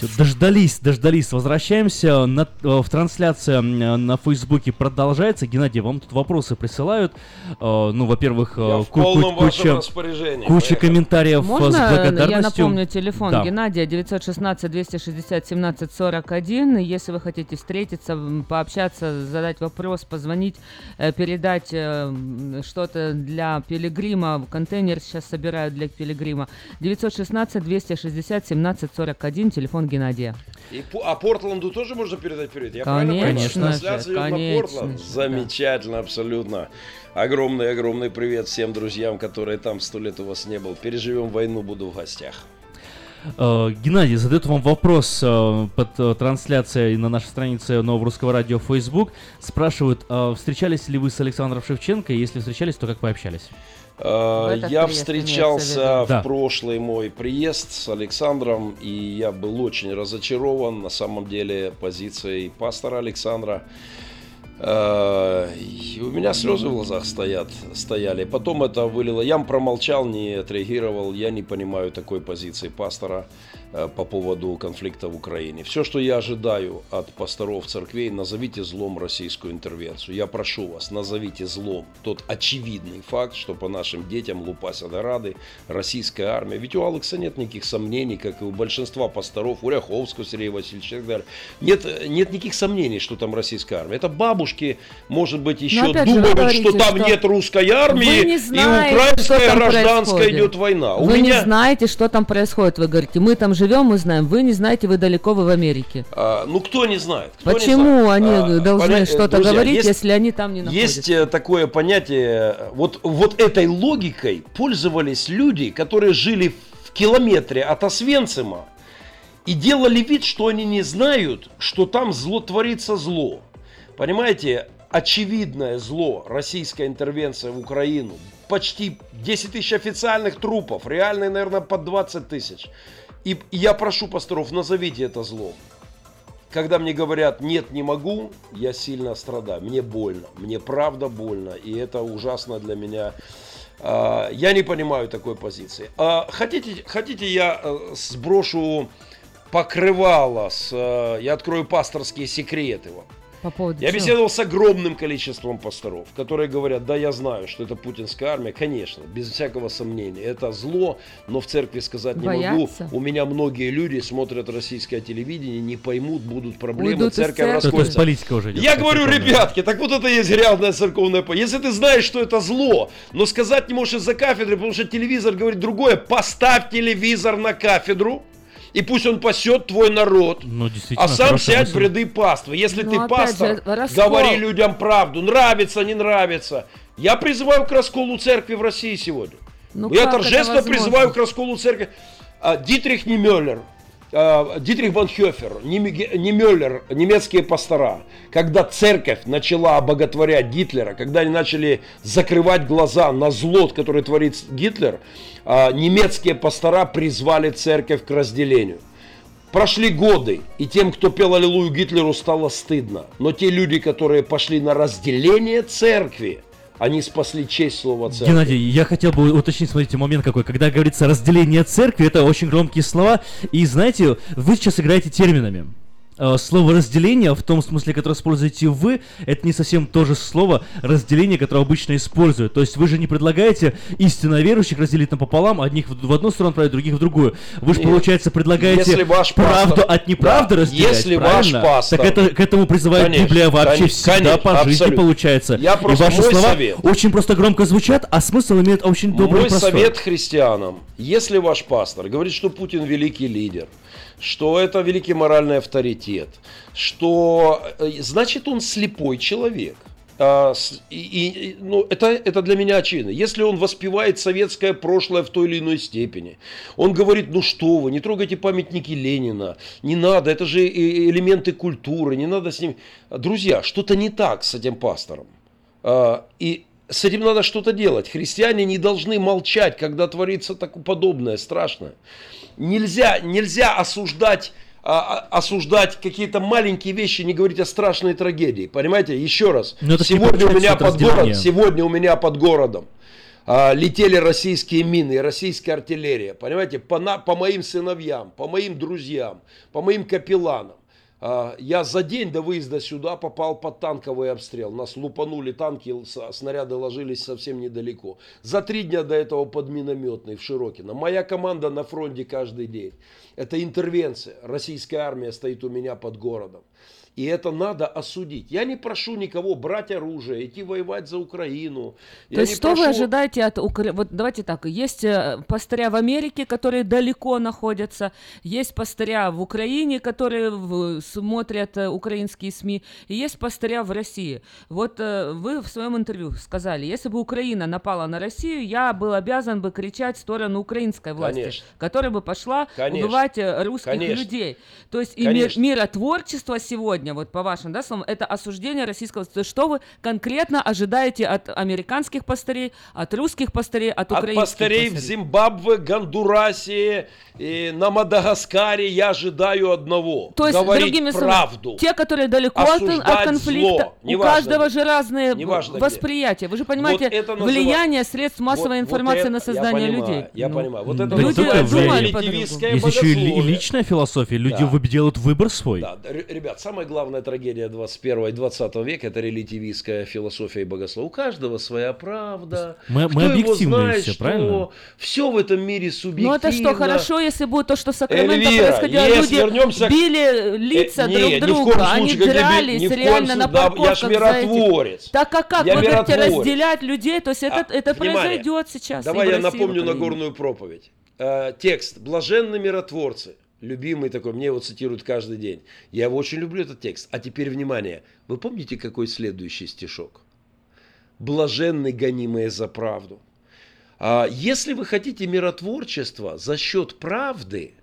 Всё, дождались, дождались. Возвращаемся. На, э, в трансляция м, на Фейсбуке продолжается. Геннадий, вам тут вопросы присылают. Э, Ну, во-первых, э, ку- ку- куча, куча комментариев э, с Можно э, благодарностью. я напомню телефон Да. Геннадия 916 260 17 41. Если вы хотите встретиться, пообщаться, задать вопрос, позвонить, э, передать э, что-то для пилигрима, контейнер сейчас собирают для пилигрима. 916 260 17 41, телефон Геннадия. И а Портланду тоже можно передать привет? Я? Конечно Трансляция идет на конечно Портланд? Замечательно, абсолютно. Огромный-огромный привет всем друзьям, которые там сто лет у вас не был. Переживем войну, буду в гостях. Э, Геннадий задает вам вопрос э, под э, трансляцией на нашей странице Нового Русского Радио в Facebook. Спрашивают, встречались ли вы с Александром Шевченко? Если встречались, то как пообщались? Я встречался в. Да. прошлый мой приезд с Александром, и я был очень разочарован на самом деле позицией пастора Александра. Э, и у меня слезы в глазах стоят, стояли. Потом это вылило. Я промолчал, не отреагировал. Я не понимаю такой позиции пастора по поводу конфликта в Украине. Все, что я ожидаю от пасторов церквей, назовите злом российскую интервенцию. Я прошу вас, назовите злом тот очевидный факт, что по нашим детям лупасят рады, российская армия. Ведь у Алекса нет никаких сомнений, как и у большинства пасторов, у Ряховского Сергея Васильевича и так далее. Нет, нет никаких сомнений, что там российская армия. Это бабушки, может быть, еще вы думают, говорите, что там что нет русской армии, не и знаете, украинская что там гражданская происходит. идет война. У Вы меня... не знаете, что там происходит. Вы говорите, мы там живем, мы знаем. Вы не знаете, вы далеко, вы в Америке. А, ну, кто не знает? Кто не Почему знает? они А, должны поня- что-то друзья, говорить, есть- если они там не находятся? Есть э, такое понятие, вот, вот этой логикой пользовались люди, которые жили в километре от Освенцима и делали вид, что они не знают, что там зло творится зло. Понимаете, очевидное зло, российская интервенция в Украину, почти 10 тысяч официальных трупов, реальные, наверное, под 20 тысяч. И я прошу пасторов, назовите это злом. Когда мне говорят «нет, не могу», я сильно страдаю, мне больно, мне правда больно, и это ужасно для меня. А, Я не понимаю такой позиции. А Хотите, хотите я э, сброшу покрывало, с, э, я открою пасторские секреты вам. По поводу Я чего? беседовал с огромным количеством пасторов, которые говорят, да, я знаю, что это путинская армия, конечно, без всякого сомнения, это зло, но в церкви сказать не Боятся? могу. У меня многие люди смотрят российское телевидение, не поймут, будут проблемы, Уйдут церковь церкви. расколется. Политика уже идет. Я говорю, ребятки, так вот это и есть грязная церковная по- Если ты знаешь, что это зло, но сказать не можешь из-за кафедры, потому что телевизор говорит другое, поставь телевизор на кафедру, и пусть он пасет твой народ. Ну, А сам сядь в мысль. ряды паствы. Если Ну, ты пастор, же, раскол. говори людям правду. Нравится, не нравится. Я призываю к расколу церкви в России сегодня. Ну, Я торжественно призываю к расколу церкви. А, Дитрих Немеллер, а, Дитрих Банхёфер, Неме- Немеллер, немецкие пастора, когда церковь начала обоготворять Гитлера, когда они начали закрывать глаза на зло, которое творит Гитлер, а, немецкие пастора призвали церковь к разделению. Прошли годы, и тем, кто пел Аллилуйю Гитлеру, стало стыдно. Но те люди, которые пошли на разделение церкви, они спасли честь слова церкви. Геннадий, я хотел бы уточнить, смотрите, момент какой. Когда говорится разделение церкви, это очень громкие слова. И знаете, вы сейчас играете терминами. Э, Слово разделение, в том смысле, которое используете вы, это не совсем то же слово разделение, которое обычно используют. То есть вы же не предлагаете истинно верующих разделить напополам, одних в одну сторону отправить, других в другую. Вы же, получается, предлагаете Если ваш правду пастор- от неправды Да, разделять, если ваш правильно? пастор- Так это, к этому призывает Конечно, Библия вообще конечно, всегда конечно, по жизни абсолютно. получается. Я И ваши слова совет. очень просто громко звучат, а смысл имеет очень добрый Мой простой. совет христианам, если ваш пастор говорит, что Путин великий лидер, что это великий моральный авторитет, что э, значит он слепой человек. А, и- и- ну, это, это для меня очевидно. Если он воспевает советское прошлое в той или иной степени, он говорит, ну что вы, не трогайте памятники Ленина, не надо, это же элементы культуры, не надо с ним... Друзья, что-то не так с этим пастором. А, И с этим надо что-то делать. Христиане не должны молчать, когда творится такое подобное, страшное. Нельзя, нельзя осуждать, а, а, осуждать какие-то маленькие вещи, не говорить о страшной трагедии. Понимаете, еще раз. Но не Сегодня у меня под город, сегодня у меня под городом а, летели российские мины, и российская артиллерия. Понимаете, по, на- по моим сыновьям, по моим друзьям, по моим капелланам. А, Я за день до выезда сюда попал под танковый обстрел. Нас лупанули танки, снаряды ложились совсем недалеко. За три дня до этого под минометный в Широкино. Моя команда на фронте каждый день. Это интервенция. Российская армия стоит у меня под городом. И это надо осудить. Я не прошу никого брать оружие, идти воевать за Украину. Я То есть что вы прошу- ожидаете от Украины? Вот давайте так, есть э, пастыря в Америке, которые далеко находятся, есть пастыря в Украине, которые в- смотрят э, украинские СМИ, и есть пастыря в России. Вот э, вы в своем интервью сказали, если бы Украина напала на Россию, я был обязан бы кричать в сторону украинской власти, Конечно. которая бы пошла Конечно. убивать русских Конечно. людей. То есть и мир- миротворчество сегодня, вот по вашим да, словам, это осуждение российского... То что вы конкретно ожидаете от американских пастырей, от русских пастырей, от От украинских пастырей в пастырей? Зимбабве, Гондурасе, и на Мадагаскаре я ожидаю одного. То есть, говорить другими словами, правду. те, которые далеко от, от конфликта, зло, у неважно каждого же разные Неважно восприятия. Вы же понимаете, Вот это влияние средств массовой Вот- вот информации это- на создание я понимаю, людей. Я Ну, понимаю. Вот это люди думали Есть еще и, личная философия. Люди Да. делают выбор свой. Да, ребят, самая главная трагедия 21 и 20 века это релятивистская философия и богословие. У каждого своя правда. Мы- Кто мы объективные знает, все, что правильно? Все в этом мире субъективно. Ну это что, хорошо, если будет то, что в Сакраменто Эльвира, происходило, люди вернемся били лица Э, друг не, ни в друга, коем они случае, би- дрались ни в коем реально на случае, да, я ж парковках миротворец. Так а как? Я Вы говорите миротворец. разделять людей, то есть это, А, это внимание, произойдет сейчас. Давай я России, напомню. Нагорную проповедь. Э, текст «Блаженны миротворцы». Любимый такой, мне его цитируют каждый день. Я его очень люблю, этот текст. А теперь, внимание, вы помните, какой следующий стишок? «Блаженны гонимые за правду». А если вы хотите миротворчества за счет правды,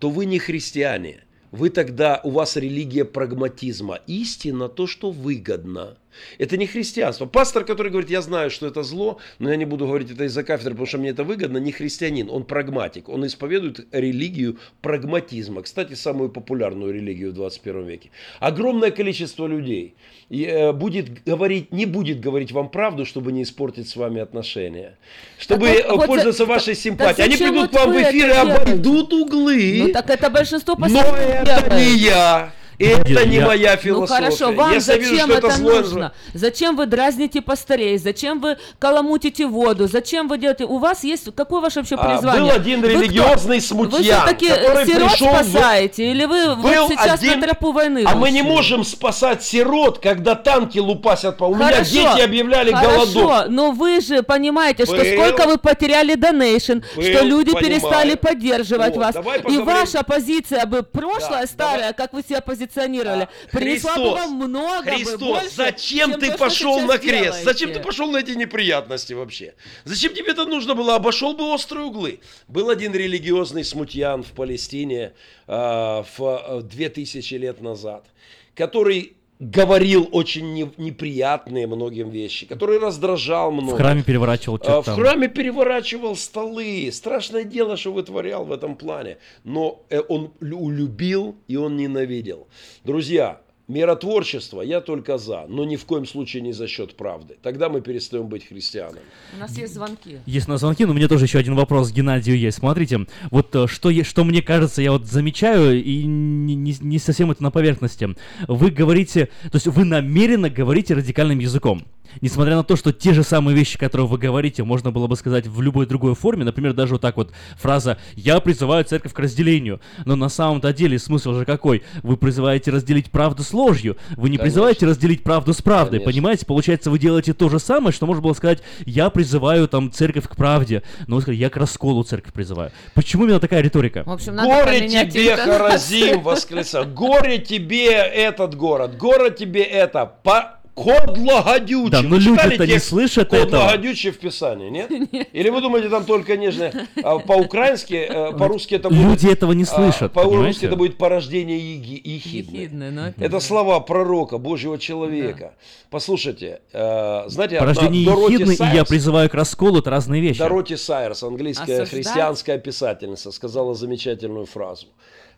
то вы не христиане. Вы тогда, у вас религия прагматизма. Истина то, что выгодно. Это не христианство. Пастор, который говорит, я знаю, что это зло, но я не буду говорить это из-за кафедры, потому что мне это выгодно, не христианин, он прагматик. Он исповедует религию прагматизма. Кстати, самую популярную религию в 21 веке. Огромное количество людей э, будет говорить, не будет говорить вам правду, чтобы не испортить с вами отношения. Чтобы Так вот- э, вот пользоваться за- вашей симпатией. Они зачем придут вот к вам в эфир и обойдут углы. Ну так это большинство Но это не я. Это не я- моя Ну философия. хорошо, вам Если я вижу, зачем что это, злое, нужно? Зачем вы дразните пастырей? Зачем вы каламутите воду? Зачем вы делаете? У вас есть какое ваше вообще А, призвание? был один Вы религиозный смутьян, Вы все-таки который сирот пришел в- спасаете? Или вы Был вот сейчас один- на тропу войны А мы не вышли? можем спасать сирот, когда танки лупасят по... У меня Хорошо, дети объявляли хорошо, голодовку. но вы же понимаете, что Был. сколько вы потеряли донейшн, что люди понимаю. перестали поддерживать Вот, вас. давай И ваша позиция бы прошлая, старая, как вы себя позиционировали, принесла бы Христос, вам много бы Христос, больше, зачем чем ты то, пошел сейчас на крест? делаете. Зачем ты пошел на эти неприятности вообще? Зачем тебе это нужно было? Обошел бы острые углы. Был один религиозный смутьян в Палестине а, в а, 2000 лет назад, который говорил очень не- неприятные многим вещи, который раздражал много. В храме переворачивал А, что-то В там. храме переворачивал столы. Страшное дело, что вытворял в этом плане. Но э, он лю- любил и он ненавидел. Друзья, миротворчество я только за, но ни в коем случае не за счет правды. Тогда мы перестаем быть христианами. У нас есть звонки. Есть на звонки, но у меня тоже еще один вопрос к Геннадию есть. Смотрите, вот э, что, что мне кажется, я вот замечаю, и не, не- не совсем это на поверхности. Вы говорите, то есть вы намеренно говорите радикальным языком. Несмотря на то, что те же самые вещи, которые вы говорите, можно было бы сказать в любой другой форме, например, даже вот так вот фраза «Я призываю церковь к разделению», но на самом-то деле смысл же какой? Вы призываете разделить правду с ложью, вы не Конечно. призываете разделить правду с правдой, Конечно. понимаете? Получается, вы делаете то же самое, что можно было сказать «Я призываю там церковь к правде», но вы сказали «Я к расколу церковь призываю». Почему именно такая риторика? В общем, надо Горе тебе. Харазим, восклицал. Горе тебе этот город, горе тебе это. По... Код Лагодючий. Да, но люди-то не слышат Код этого. Лагодючий в Писании, нет? Или вы думаете, там только нежно а, по-украински, э, по-русски это будет... Люди этого не а, слышат, По-русски это будет порождение еги- ехидны. Ехидны, ну, это- слова пророка, Божьего человека. Послушайте, э, знаете, Порождение одна Дороти ехидны и я призываю к расколу это разные вещи. Дороти Сайерс, английская Осуждать? христианская писательница, сказала замечательную фразу.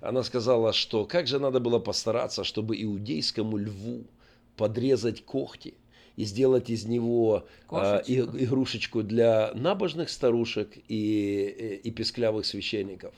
Она сказала, что как же надо было постараться, чтобы иудейскому льву подрезать когти и сделать из него Кошечку. игрушечку для набожных старушек и, и, и песклявых священников.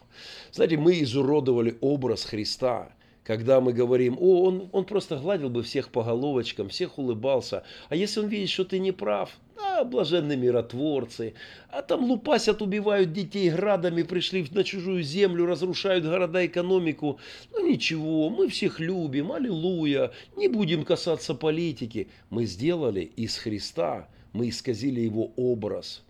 Знаете, мы изуродовали образ Христа, когда мы говорим, о, он, он просто гладил бы всех по головочкам, всех улыбался. А если он видит, что ты не прав, а, блаженные миротворцы, а там лупасят, убивают детей градами, пришли на чужую землю, разрушают города, экономику. Ну ничего, мы всех любим, аллилуйя, не будем касаться политики. Мы сделали из Христа, мы исказили его образ.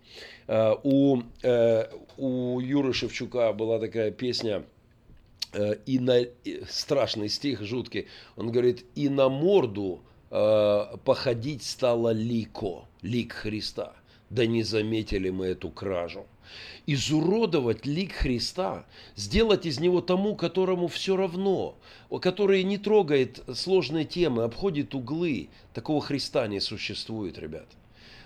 Э, У, э, у Юры Шевчука была такая песня, э, и на страшный стих жуткий. Он говорит: и на морду э, походить стало лико, лик Христа. Да не заметили мы эту кражу. Изуродовать лик Христа, сделать из него тому, которому все равно, который не трогает сложные темы, обходит углы, такого Христа не существует, ребят.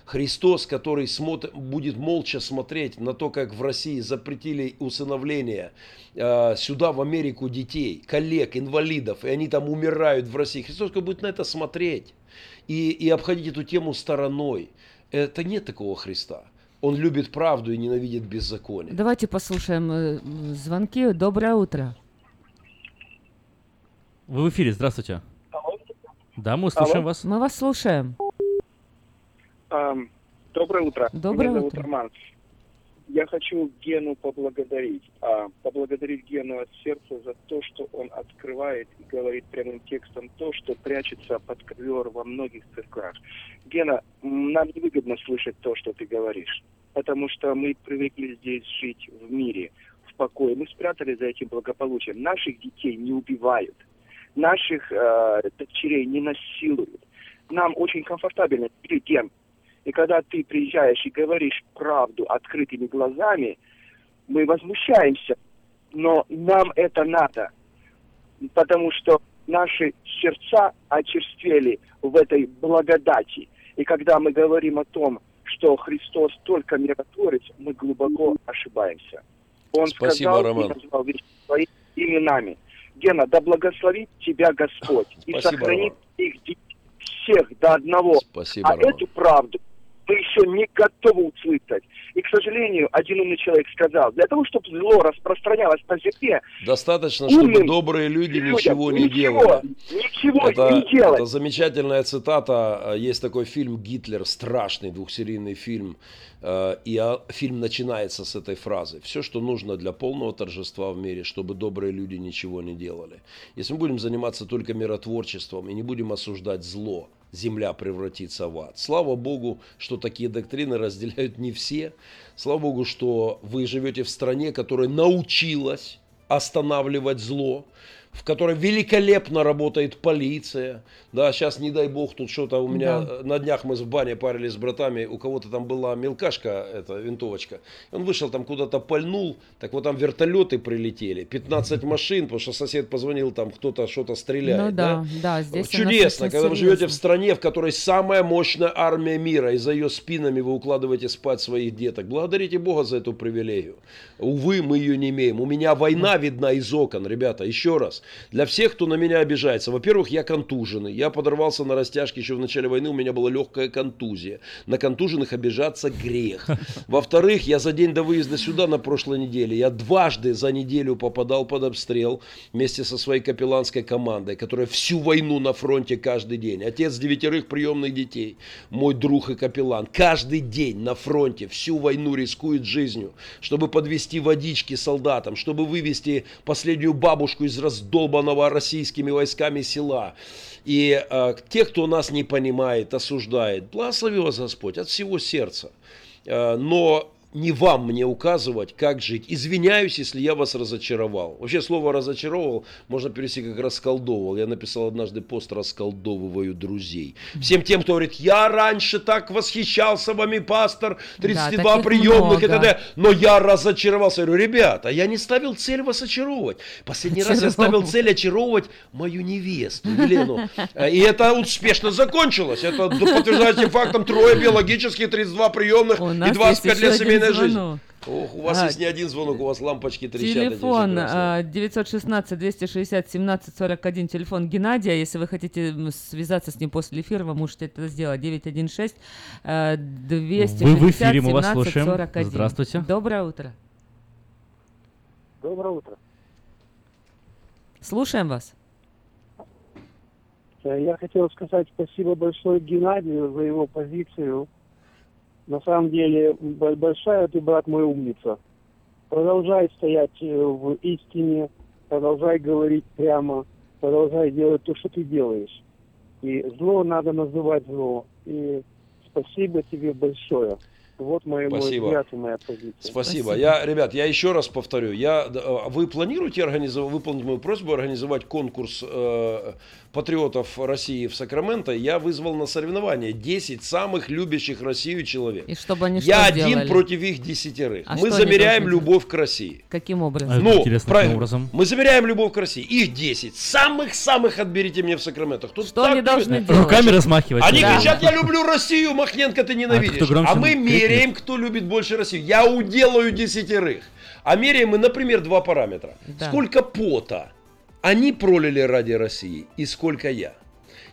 Христос, который смотр- будет молча смотреть на то, как в России запретили усыновление э, сюда, в Америку, детей, коллег, инвалидов, и они там умирают в России. Христос будет на это смотреть и, и обходить эту тему стороной. Это нет такого Христа. Он любит правду и ненавидит беззаконие. Давайте послушаем э, звонки. Доброе утро. Вы в эфире, здравствуйте. Да, мы слушаем Алло. вас. Мы вас слушаем. Ам, Доброе утро. Доброе Меня зовут утро. Роман. Я хочу Гену поблагодарить. А, поблагодарить Гену от сердца за то, что он открывает и говорит прямым текстом то, что прячется под ковер во многих церквях. Гена, нам невыгодно слышать то, что ты говоришь, потому что мы привыкли здесь жить в мире, в покое. Мы спрятали за этим благополучием. Наших детей не убивают, наших э, дочерей не насилуют. Нам очень комфортабельно. Ты, Ген, и когда ты приезжаешь и говоришь правду открытыми глазами, мы возмущаемся. Но нам это надо. Потому что наши сердца очерствели в этой благодати. И когда мы говорим о том, что Христос только миротворец, мы глубоко ошибаемся. Он Спасибо, сказал Роман. и назвал вещи своими именами. Гена, да благословит тебя Господь и Спасибо, сохранит Роман. их детей всех до одного. Спасибо, а Роман. эту правду мы еще не готовы услышать. И, к сожалению, один умный человек сказал, для того, чтобы зло распространялось по земле, Достаточно, чтобы Умным добрые люди людям ничего не ничего, делали. ничего Это, не делать. это замечательная цитата. Есть такой фильм «Гитлер», страшный двухсерийный фильм. Э, И а, фильм начинается с этой фразы. Все, что нужно для полного торжества в мире, чтобы добрые люди ничего не делали. Если мы будем заниматься только миротворчеством и не будем осуждать зло, земля превратится в ад. Слава Богу, что такие доктрины разделяют не все. Слава Богу, что вы живете в стране, которая научилась останавливать зло, в которой великолепно работает полиция. Да, сейчас, не дай бог, тут что-то у меня Да. э, на днях мы в бане парились с братами, у кого-то там была мелкашка, эта винтовочка. Он вышел там куда-то пальнул, так вот там вертолеты прилетели, 15 машин, потому что сосед позвонил, там кто-то что-то стреляет. Ну да, да, здесь у нас Чудесно, когда вы серьезно. живете в стране, в которой самая мощная армия мира, и за ее спинами вы укладываете спать своих деток. Благодарите Бога за эту привилегию. Увы, мы ее не имеем. У меня война видна из окон, ребята. Еще раз, для всех, кто на меня обижается. Во-первых, я контуженный. Я подорвался на растяжке еще в начале войны, у меня была легкая контузия. На контуженных обижаться грех. Во-вторых, я за день до выезда сюда на прошлой неделе, я дважды за неделю попадал под обстрел вместе со своей капелланской командой, которая всю войну на фронте каждый день. Отец девятерых приемных детей, мой друг и капеллан, каждый день на фронте всю войну рискует жизнью, чтобы подвести водички солдатам, чтобы вывести последнюю бабушку из раздолбанного российскими войсками села. И э, те, кто нас не понимает, осуждает, благослови вас Господь от всего сердца. Э, но не вам мне указывать, как жить. Извиняюсь, если я вас разочаровал. Вообще слово разочаровал можно перевести как расколдовывал. Я написал однажды пост «Расколдовываю друзей». Всем тем, кто говорит, я раньше так восхищался вами, пастор, 32 таких приемных и много. т.д., но я разочаровался. Я говорю, ребята, я не ставил цель вас очаровывать. Последний раз я ставил цель очаровывать мою невесту, Елену. Э, И это успешно закончилось. Это подтверждает тем фактом трое биологических, 32 приемных и нас 25 есть лет еще жизни. звонок. Ох, у вас А, есть не один звонок, у вас лампочки трещат. Телефон все красные. а, 916 260 17 41, телефон Геннадия. Если вы хотите связаться с ним после эфира, вы можете это сделать. 916 а, 260 Вы в эфире, мы вас 17 слушаем. 41. Здравствуйте. Доброе утро. Доброе утро. Слушаем вас. Э, Я хотел сказать спасибо большое Геннадию за его позицию. На самом деле, большая ты, брат мой, умница. Продолжай стоять э, в истине, продолжай говорить прямо, продолжай делать то, что ты делаешь. И зло надо называть зло. И спасибо тебе большое. Вот мой, мой Спасибо. взгляд и моя позиция. Спасибо. Я, ребят, я еще раз повторю. Я, э, вы планируете организовать, выполнить мою просьбу, организовать конкурс э, патриотов России в Сакраменто? Я вызвал на соревнования 10 самых любящих Россию человек. И чтобы они Я что один сделали? против их десятерых. А Мы замеряем любовь к России. Каким образом? А, Ну, правильно. каким образом? Мы замеряем любовь к России. Их 10. Самых-самых отберите мне в Сакраменто. Кто Что так они должны любит? делать? Руками размахивать. Они Да. кричат, я люблю Россию, Махненко, ты ненавидишь. кто громче А, мы крикнет? меряем, кто любит больше Россию. Я уделаю десятерых. А меряем мы, например, два параметра. Да. Сколько пота они пролили ради России и сколько я.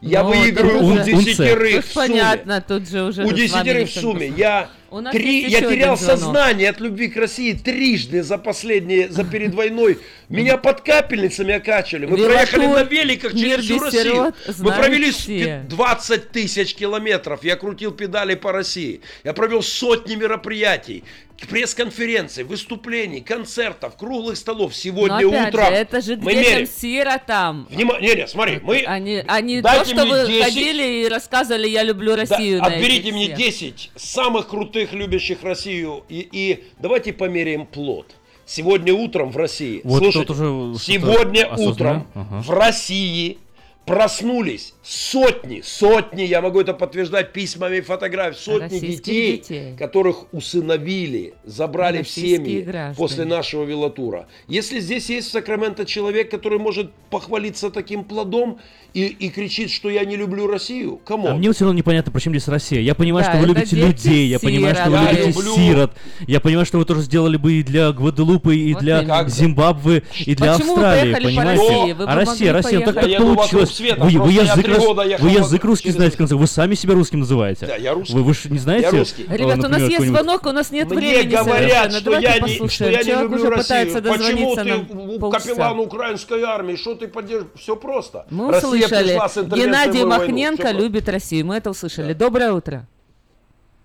Я Ну, выиграю это у десятерых в сумме. понятно, тут же уже У десятерых в сумме. Я, три, я терял сознание от любви к России трижды за последние, за перед войной. Меня под капельницами окачивали. Мы проехали на великах через всю Россию. Мы провели все. 20 тысяч километров. Я крутил педали по России. Я провел сотни мероприятий. Пресс-конференций, выступлений, концертов, круглых столов. Сегодня Но опять утром же, это же мы детям меряем. сиротам. Внимание, не, не, смотри, мы... Они, они то, что вы 10. ходили и рассказывали, я люблю Да, Россию. на отберите мне всех. 10 самых крутых, любящих Россию. И, и давайте померяем плод. Сегодня утром в России. Вот слушайте, сегодня осознаю. утром Ага. в России проснулись сотни, сотни, я могу это подтверждать письмами и фотографиями, сотни детей, детей. которых усыновили, забрали в семьи граждане. после нашего велотура. Если здесь есть в Сакраменто человек, который может похвалиться таким плодом и, и кричит, что я не люблю Россию, кому? А мне все равно непонятно, почему здесь Россия. Я понимаю, Да, что вы любите людей, я понимаю, что вы. Я любите люблю- сирот. Я понимаю, что вы тоже сделали бы и для Гваделупы, и Вот для именно. Зимбабве, и для Почему Австралии, поехали по понимаете? России? А Россия, Россия, так как получилось, Света, Вы, вы язык, рус- года вы язык русский через- знаете, в конце. Вы сами себя русским называете. Да, я русский. Вы, вы же не знаете? Я русский. Ребят, у нас например, есть звонок, у нас нет Мне времени говорят, совершенно. что я, не, что я не Человек люблю Россию. Почему ты капеллан украинской армии? Что ты поддерживаешь? Все просто. Мы Россия услышали. Геннадий. Махненко любит Россию. Мы это услышали. Доброе утро.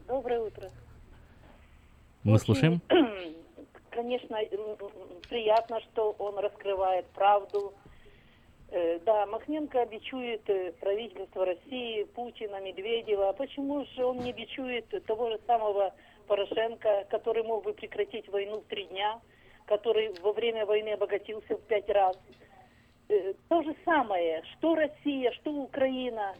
Доброе утро. Мы слушаем. Конечно, приятно, что он раскрывает правду. Э, Да, Махненко бичует э, правительство России, Путина, Медведева. А почему же он не бичует того же самого Порошенко, который мог бы прекратить войну в три дня, который во время войны обогатился в пять раз? Э, То же самое, что Россия, что Украина,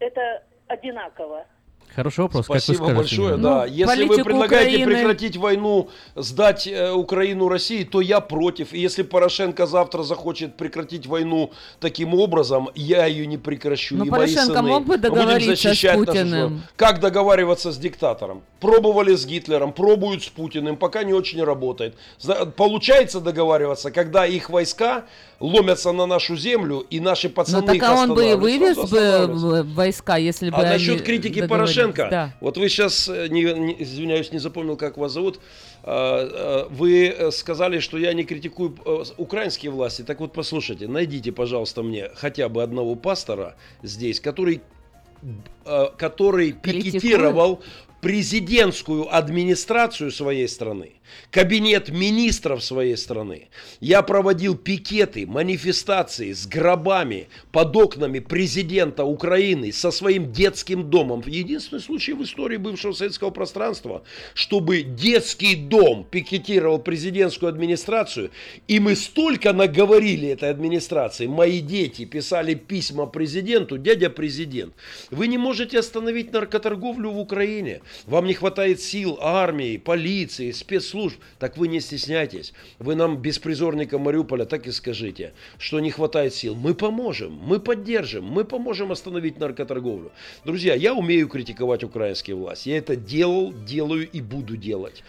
это одинаково. Хороший вопрос. как вы Спасибо скажете? большое, Ну, да. Если вы предлагаете Украины- прекратить войну, сдать э, Украину России, то я против. И если Порошенко завтра захочет прекратить войну таким образом, я ее не прекращу. Но и мои Порошенко сыны. мог бы Мы будем договориться с защищать нашу Путиным? страну. Как договариваться с диктатором? Пробовали с Гитлером, пробуют с Путиным, пока не очень работает. Получается договариваться, когда их войска ломятся на нашу землю, и наши Ну пацаны так их а он бы и вывез бы войска, если бы А они насчет критики договорились. Порошенко, Да. вот вы сейчас, не, не- извиняюсь, не запомнил, как вас зовут, А, а, вы э, сказали, что я не критикую э, украинские власти. Так вот, послушайте, найдите, пожалуйста, мне хотя бы одного пастора здесь, который, э, который Критикует? пикетировал президентскую администрацию своей страны, кабинет министров своей страны. Я проводил пикеты, манифестации с гробами под окнами президента Украины со своим детским домом. Единственный случай в истории бывшего советского пространства, чтобы детский дом пикетировал президентскую администрацию, и мы столько наговорили этой администрации, мои дети писали письма президенту, дядя президент, вы не можете остановить наркоторговлю в Украине, вам не хватает сил армии, полиции, спецслужб, так вы не стесняйтесь. Вы нам, беспризорникам Мариуполя, так и скажите, что не хватает сил. Мы поможем, мы поддержим, мы поможем остановить наркоторговлю. Друзья, я умею критиковать украинские власти. Я это делал, делаю и буду делать.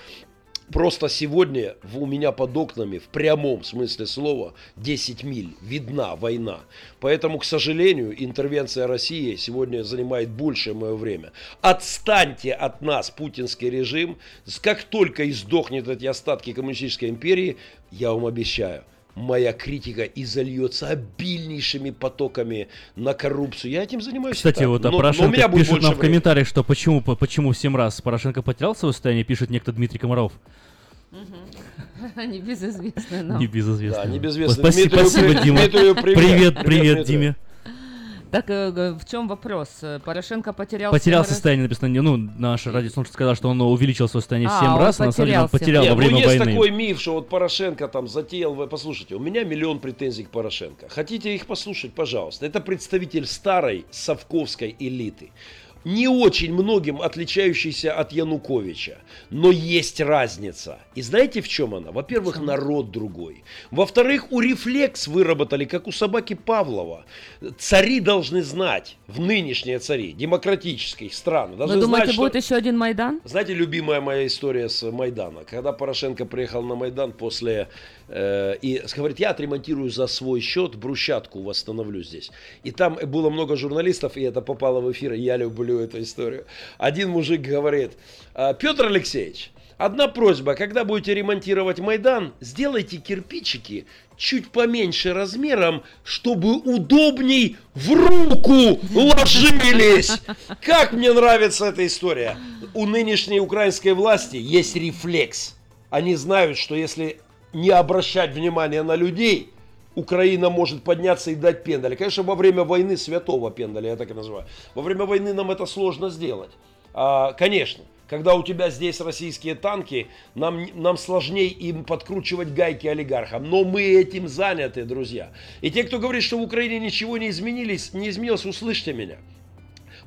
Просто сегодня у меня под окнами, в прямом смысле слова, 10 миль, видна война. Поэтому, к сожалению, интервенция России сегодня занимает большее мое время. Отстаньте от нас, путинский режим. Как только издохнет эти остатки коммунистической империи, я вам обещаю, моя критика изольется обильнейшими потоками на коррупцию. Я этим занимаюсь. и Кстати, так. вот а Но- но у Порошенко меня будет пишет нам в времени. комментариях, что почему, по- почему в 7 раз Порошенко потерял свое состояние, пишет некто Дмитрий Комаров. Небезызвестная нам. Небезызвестный. Да, небезызвестный. Спасибо, Дима. Привет. Привет. Диме. Так э, в чем вопрос? Э, Порошенко потерял... Потерял раз- состояние, написано, ну, наш радиослушатель сказал, что он увеличил свое состояние в А, 7 он раз, а на самом деле он потерял потерял Нет, во время ну есть войны. такой миф, что вот Порошенко там затеял... вы- Послушайте, у меня миллион претензий к Порошенко. Хотите их послушать, пожалуйста. Это представитель старой совковской элиты. Не очень многим отличающийся от Януковича. Но есть разница. И знаете в чем она? Во-первых, народ другой. Во-вторых, у рефлекс выработали, как у собаки Павлова. Цари должны знать, в нынешние цари, демократических стран, должны Вы думаете, знать, что... будет еще один Майдан? Знаете, любимая моя история с Майдана. Когда Порошенко приехал на Майдан после... э, и говорит, я отремонтирую за свой счет, брусчатку восстановлю здесь. И там было много журналистов, и это попало в эфир, и я люблю эту историю. Один мужик говорит, «А, Петр Алексеевич, одна просьба, когда будете ремонтировать Майдан, сделайте кирпичики чуть поменьше размером, чтобы удобней в руку ложились. Как мне нравится эта история. У нынешней украинской власти есть рефлекс. Они знают, что если не обращать внимания на людей, Украина может подняться и дать пендаля. Конечно, во время войны святого пендаля, я так и называю. Во время войны нам это сложно сделать. А, конечно, когда у тебя здесь российские танки, нам, нам сложнее им подкручивать гайки олигархам. Но мы этим заняты, друзья. И те, кто говорит, что в Украине ничего не изменились, не изменилось, услышьте меня.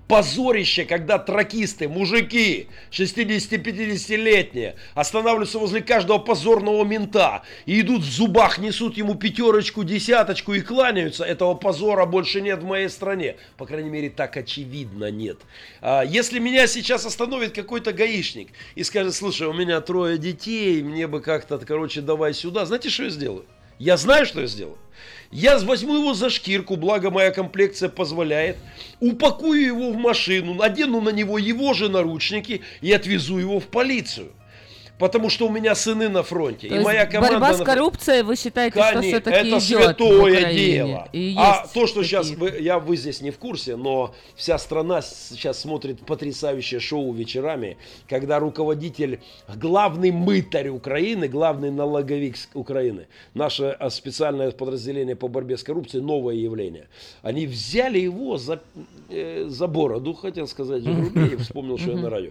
Позорище, когда тракисты, мужики, 60-50-летние, останавливаются возле каждого позорного мента и идут в зубах, несут ему пятерочку, десяточку и кланяются. Этого позора больше нет в моей стране. По крайней мере, так очевидно нет. А, Если меня сейчас остановит какой-то гаишник и скажет, слушай, у меня трое детей, мне бы как-то, короче, давай сюда. Знаете, что я сделаю? Я знаю, что я сделаю. Я возьму его за шкирку, благо моя комплекция позволяет, упакую его в машину, надену на него его же наручники и отвезу его в полицию. Потому что у меня сыны на фронте. То и моя команда борьба с коррупцией, вы считаете, что Конечно, все-таки это идет святое дело. И а то, что такие. сейчас вы, я вы здесь не в курсе, но вся страна сейчас смотрит потрясающее шоу вечерами, когда руководитель, главный мытарь Украины, главный налоговик Украины, наше а, специальное подразделение по борьбе с коррупцией, новое явление, они взяли его за, э, за бороду, хотел сказать, грубее, вспомнил, что я на радио.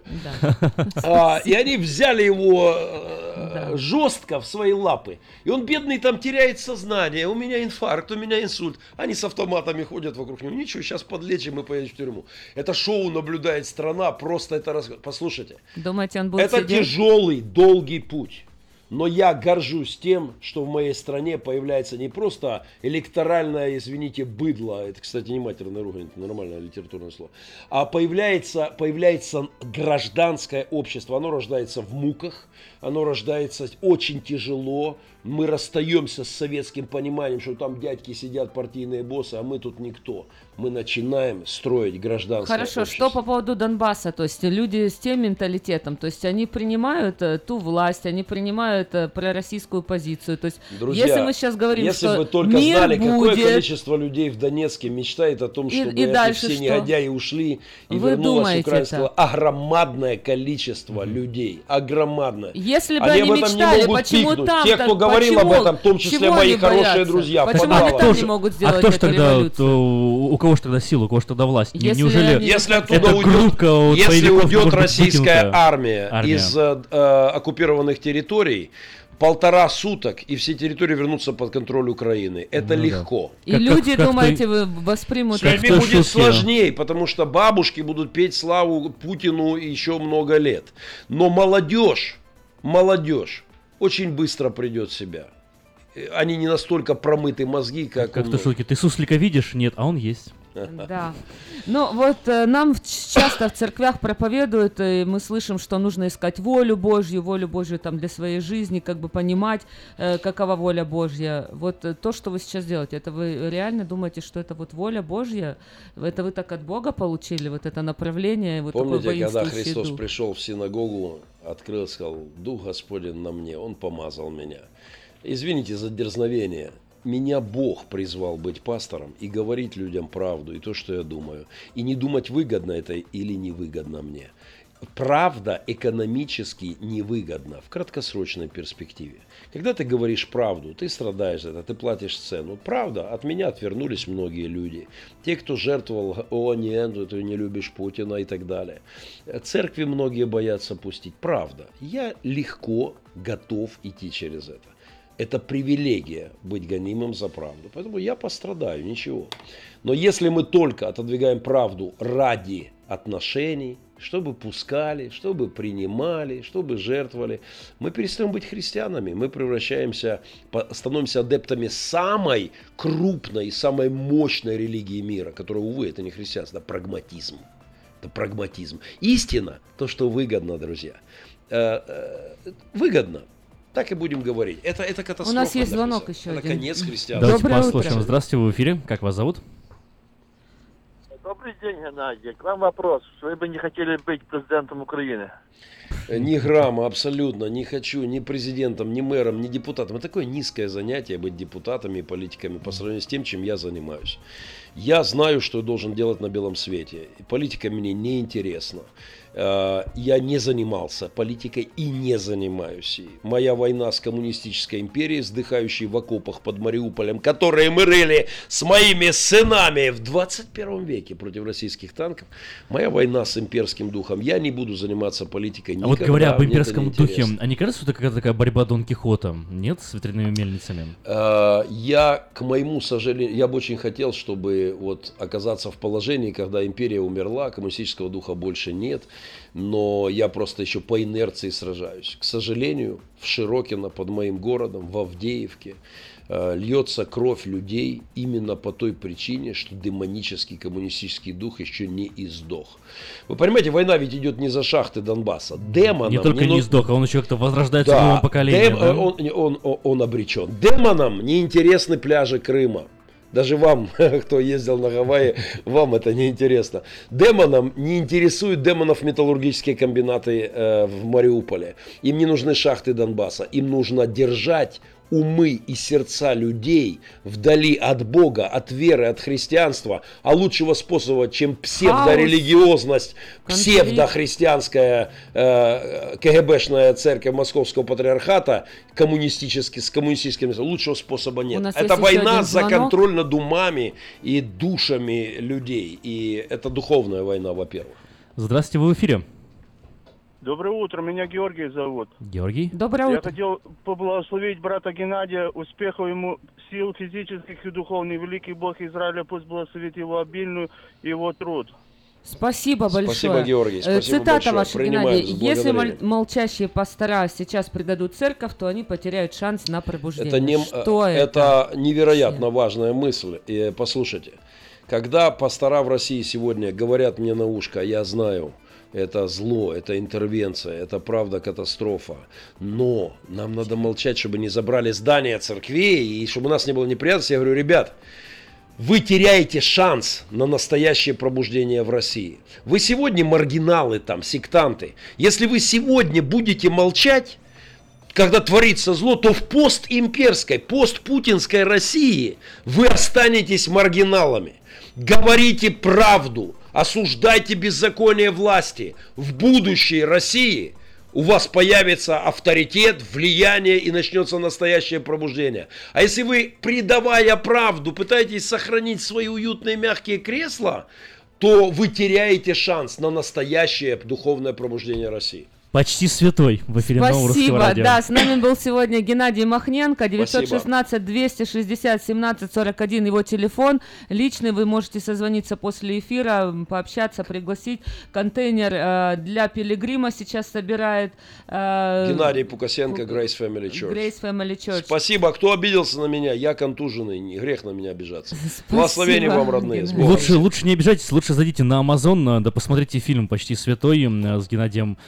А, и они взяли его э, жестко в свои лапы. И он, бедный, там теряет сознание. У меня инфаркт, у меня инсульт. Они с автоматами ходят вокруг него. Ничего, сейчас подлечим и поедем в тюрьму. Это шоу наблюдает страна. Просто это... Послушайте. Думаете, он будет Это сидеть? тяжелый, долгий путь. Но я горжусь тем, что в моей стране появляется не просто электоральное, извините, быдло, это, кстати, не матерная ругань, это нормальное литературное слово, а появляется, появляется гражданское общество. Оно рождается в муках, оно рождается очень тяжело. Мы расстаемся с советским пониманием, что там дядьки сидят, партийные боссы, а мы тут никто. Мы начинаем строить гражданское Хорошо, общество. что по поводу Донбасса? То есть люди с тем менталитетом, то есть они принимают э, ту власть, они принимают э, пророссийскую позицию. То есть Друзья, если мы сейчас говорим, если что бы только мир знали, какое будет, количество людей в Донецке мечтает о том, И- чтобы и эти дальше все что? негодяи ушли и Вы вернулось украинского это? огромадное количество людей, огромадное. Если бы они, они об мечтали, почему пикнуть. там Те, кто говорил об почему- этом, в том числе чего мои они хорошие боятся? друзья, Почему они там не могут а сделать кто ж эту тогда, то у кого же тогда сила, у кого же тогда власть? Неужели они- Если оттуда уйдет, если уйдет российская армия, Армия. из э, э, оккупированных территорий, полтора суток, и все территории вернутся под контроль Украины. Это Ну да. легко. И люди, думаете, вы воспримут С людьми это? будет сложнее, потому что бабушки будут петь славу Путину еще много лет. Но молодежь, молодежь очень быстро придет в себя. Э, Они не настолько промыты мозги, как, Как у ты шутки, ты суслика видишь? Нет, а он есть. Да. Ну вот э, нам в- часто в церквях проповедуют, и мы слышим, что нужно искать волю Божью, волю Божью там для своей жизни, как бы понимать, э, какова воля Божья. Вот э, то, что вы сейчас делаете, это вы реально думаете, что это вот воля Божья? Это вы так от Бога получили, вот это направление, вот такой Помните, когда Христос дух? пришел в синагогу, открыл, сказал, Дух Господень на мне, Он помазал меня. Извините за дерзновение. Меня Бог призвал быть пастором и говорить людям правду и то, что я думаю. И не думать, выгодно это или невыгодно мне. Правда экономически невыгодна в краткосрочной перспективе. Когда ты говоришь правду, ты страдаешь за это, ты платишь цену. Правда, от меня отвернулись многие люди. Те, кто жертвовал, о нет, ты не любишь Путина и так далее. Церкви многие боятся пустить. Правда, я легко готов идти через это. Это привилегия быть гонимым за правду. Поэтому я пострадаю, ничего. Но если мы только отодвигаем правду ради отношений, чтобы пускали, чтобы принимали, чтобы жертвовали, мы перестаем быть христианами, мы превращаемся, становимся адептами самой крупной, самой мощной религии мира, которая, увы, это не христианство, это прагматизм. Это прагматизм. Истина, то, что выгодно, друзья. Э, э, Выгодно. Так и будем говорить. Это, это катастрофа. У нас есть звонок еще Это один. конец христианства. Давайте Доброе утро. послушаем. Здравствуйте, вы в эфире. Как вас зовут? Добрый день, Геннадий. К вам вопрос. Вы бы не хотели быть президентом Украины? Э, Ни грамма, абсолютно. Не хочу ни президентом, ни мэром, ни депутатом. Это такое низкое занятие быть депутатами и политиками по сравнению с тем, чем я занимаюсь. Я знаю, что я должен делать на белом свете. И Политика мне не интересна. Э, Я не занимался политикой и не занимаюсь ей. Моя война с коммунистической империей, сдыхающей в окопах под Мариуполем, которые мы рыли с моими сынами в 21 веке против российских танков. Моя война с имперским духом. Я не буду заниматься политикой А никогда. вот говоря об имперском духе, а не кажется, что это какая-то такая борьба Дон Кихота? Нет, с ветряными мельницами? Э, Я, к моему сожалению, я бы очень хотел, чтобы вот оказаться в положении, когда империя умерла, коммунистического духа больше нет, но я просто еще по инерции сражаюсь. К сожалению, в Широкино, под моим городом, в Авдеевке, э, льется кровь людей именно по той причине, что демонический коммунистический дух еще не издох. Вы понимаете, война ведь идет не за шахты Донбасса. Демонам Не только не ну- сдох, а он еще как-то возрождается в Да, новом поколении. дем- да? он, он, он, он обречен. Демонам не интересны пляжи Крыма. Даже вам, кто ездил на Гавайи, вам это не интересно. Демонам не интересуют демонов металлургические комбинаты э, в Мариуполе. Им не нужны шахты Донбасса. Им нужно держать умы и сердца людей вдали от Бога, от веры, от христианства. А лучшего способа, чем псевдорелигиозность, псевдохристианская э, КГБшная церковь Московского патриархата коммунистически, с коммунистическим лучшего способа нет. Это война за контроль над умами и душами людей. И это духовная война, во-первых. Здравствуйте, вы в эфире. Доброе утро, меня Георгий зовут. Георгий. Доброе Я утро. хотел поблагословить брата Геннадия, успехов ему, сил физических и духовных. Великий Бог Израиля пусть благословит его обильную и его труд. Спасибо большое. Спасибо, Георгий, Э, спасибо Цитата большое. ваша, Принимаем Геннадий. Если мол- молчащие пастора сейчас предадут церковь, то они потеряют шанс на пробуждение. Это, не, Что это? это невероятно важная мысль. И послушайте, когда пастора в России сегодня говорят мне на ушко, я знаю, это зло, это интервенция, это правда катастрофа. Но нам надо молчать, чтобы не забрали здания церквей и чтобы у нас не было неприятностей. Я говорю, ребят, вы теряете шанс на настоящее пробуждение в России. Вы сегодня маргиналы там, сектанты. Если вы сегодня будете молчать, когда творится зло, то в постимперской, постпутинской России вы останетесь маргиналами. Говорите правду, осуждайте беззаконие власти. В будущей России у вас появится авторитет, влияние и начнется настоящее пробуждение. А если вы, предавая правду, пытаетесь сохранить свои уютные мягкие кресла, то вы теряете шанс на настоящее духовное пробуждение России. Почти святой в эфире Спасибо, радио. да, с нами был сегодня Геннадий Махненко, Спасибо. 916-260-1741, его телефон личный, вы можете созвониться после эфира, пообщаться, пригласить. Контейнер э, для пилигрима сейчас собирает э, Геннадий Пукасенко, Grace Family Church. Grace Family Church. Спасибо. Кто обиделся на меня? Я контуженный. Не грех на меня обижаться. Благословений вам, родные. Лучше, лучше не обижайтесь, лучше зайдите на Amazon, э, да посмотрите фильм «Почти святой» э, с Геннадием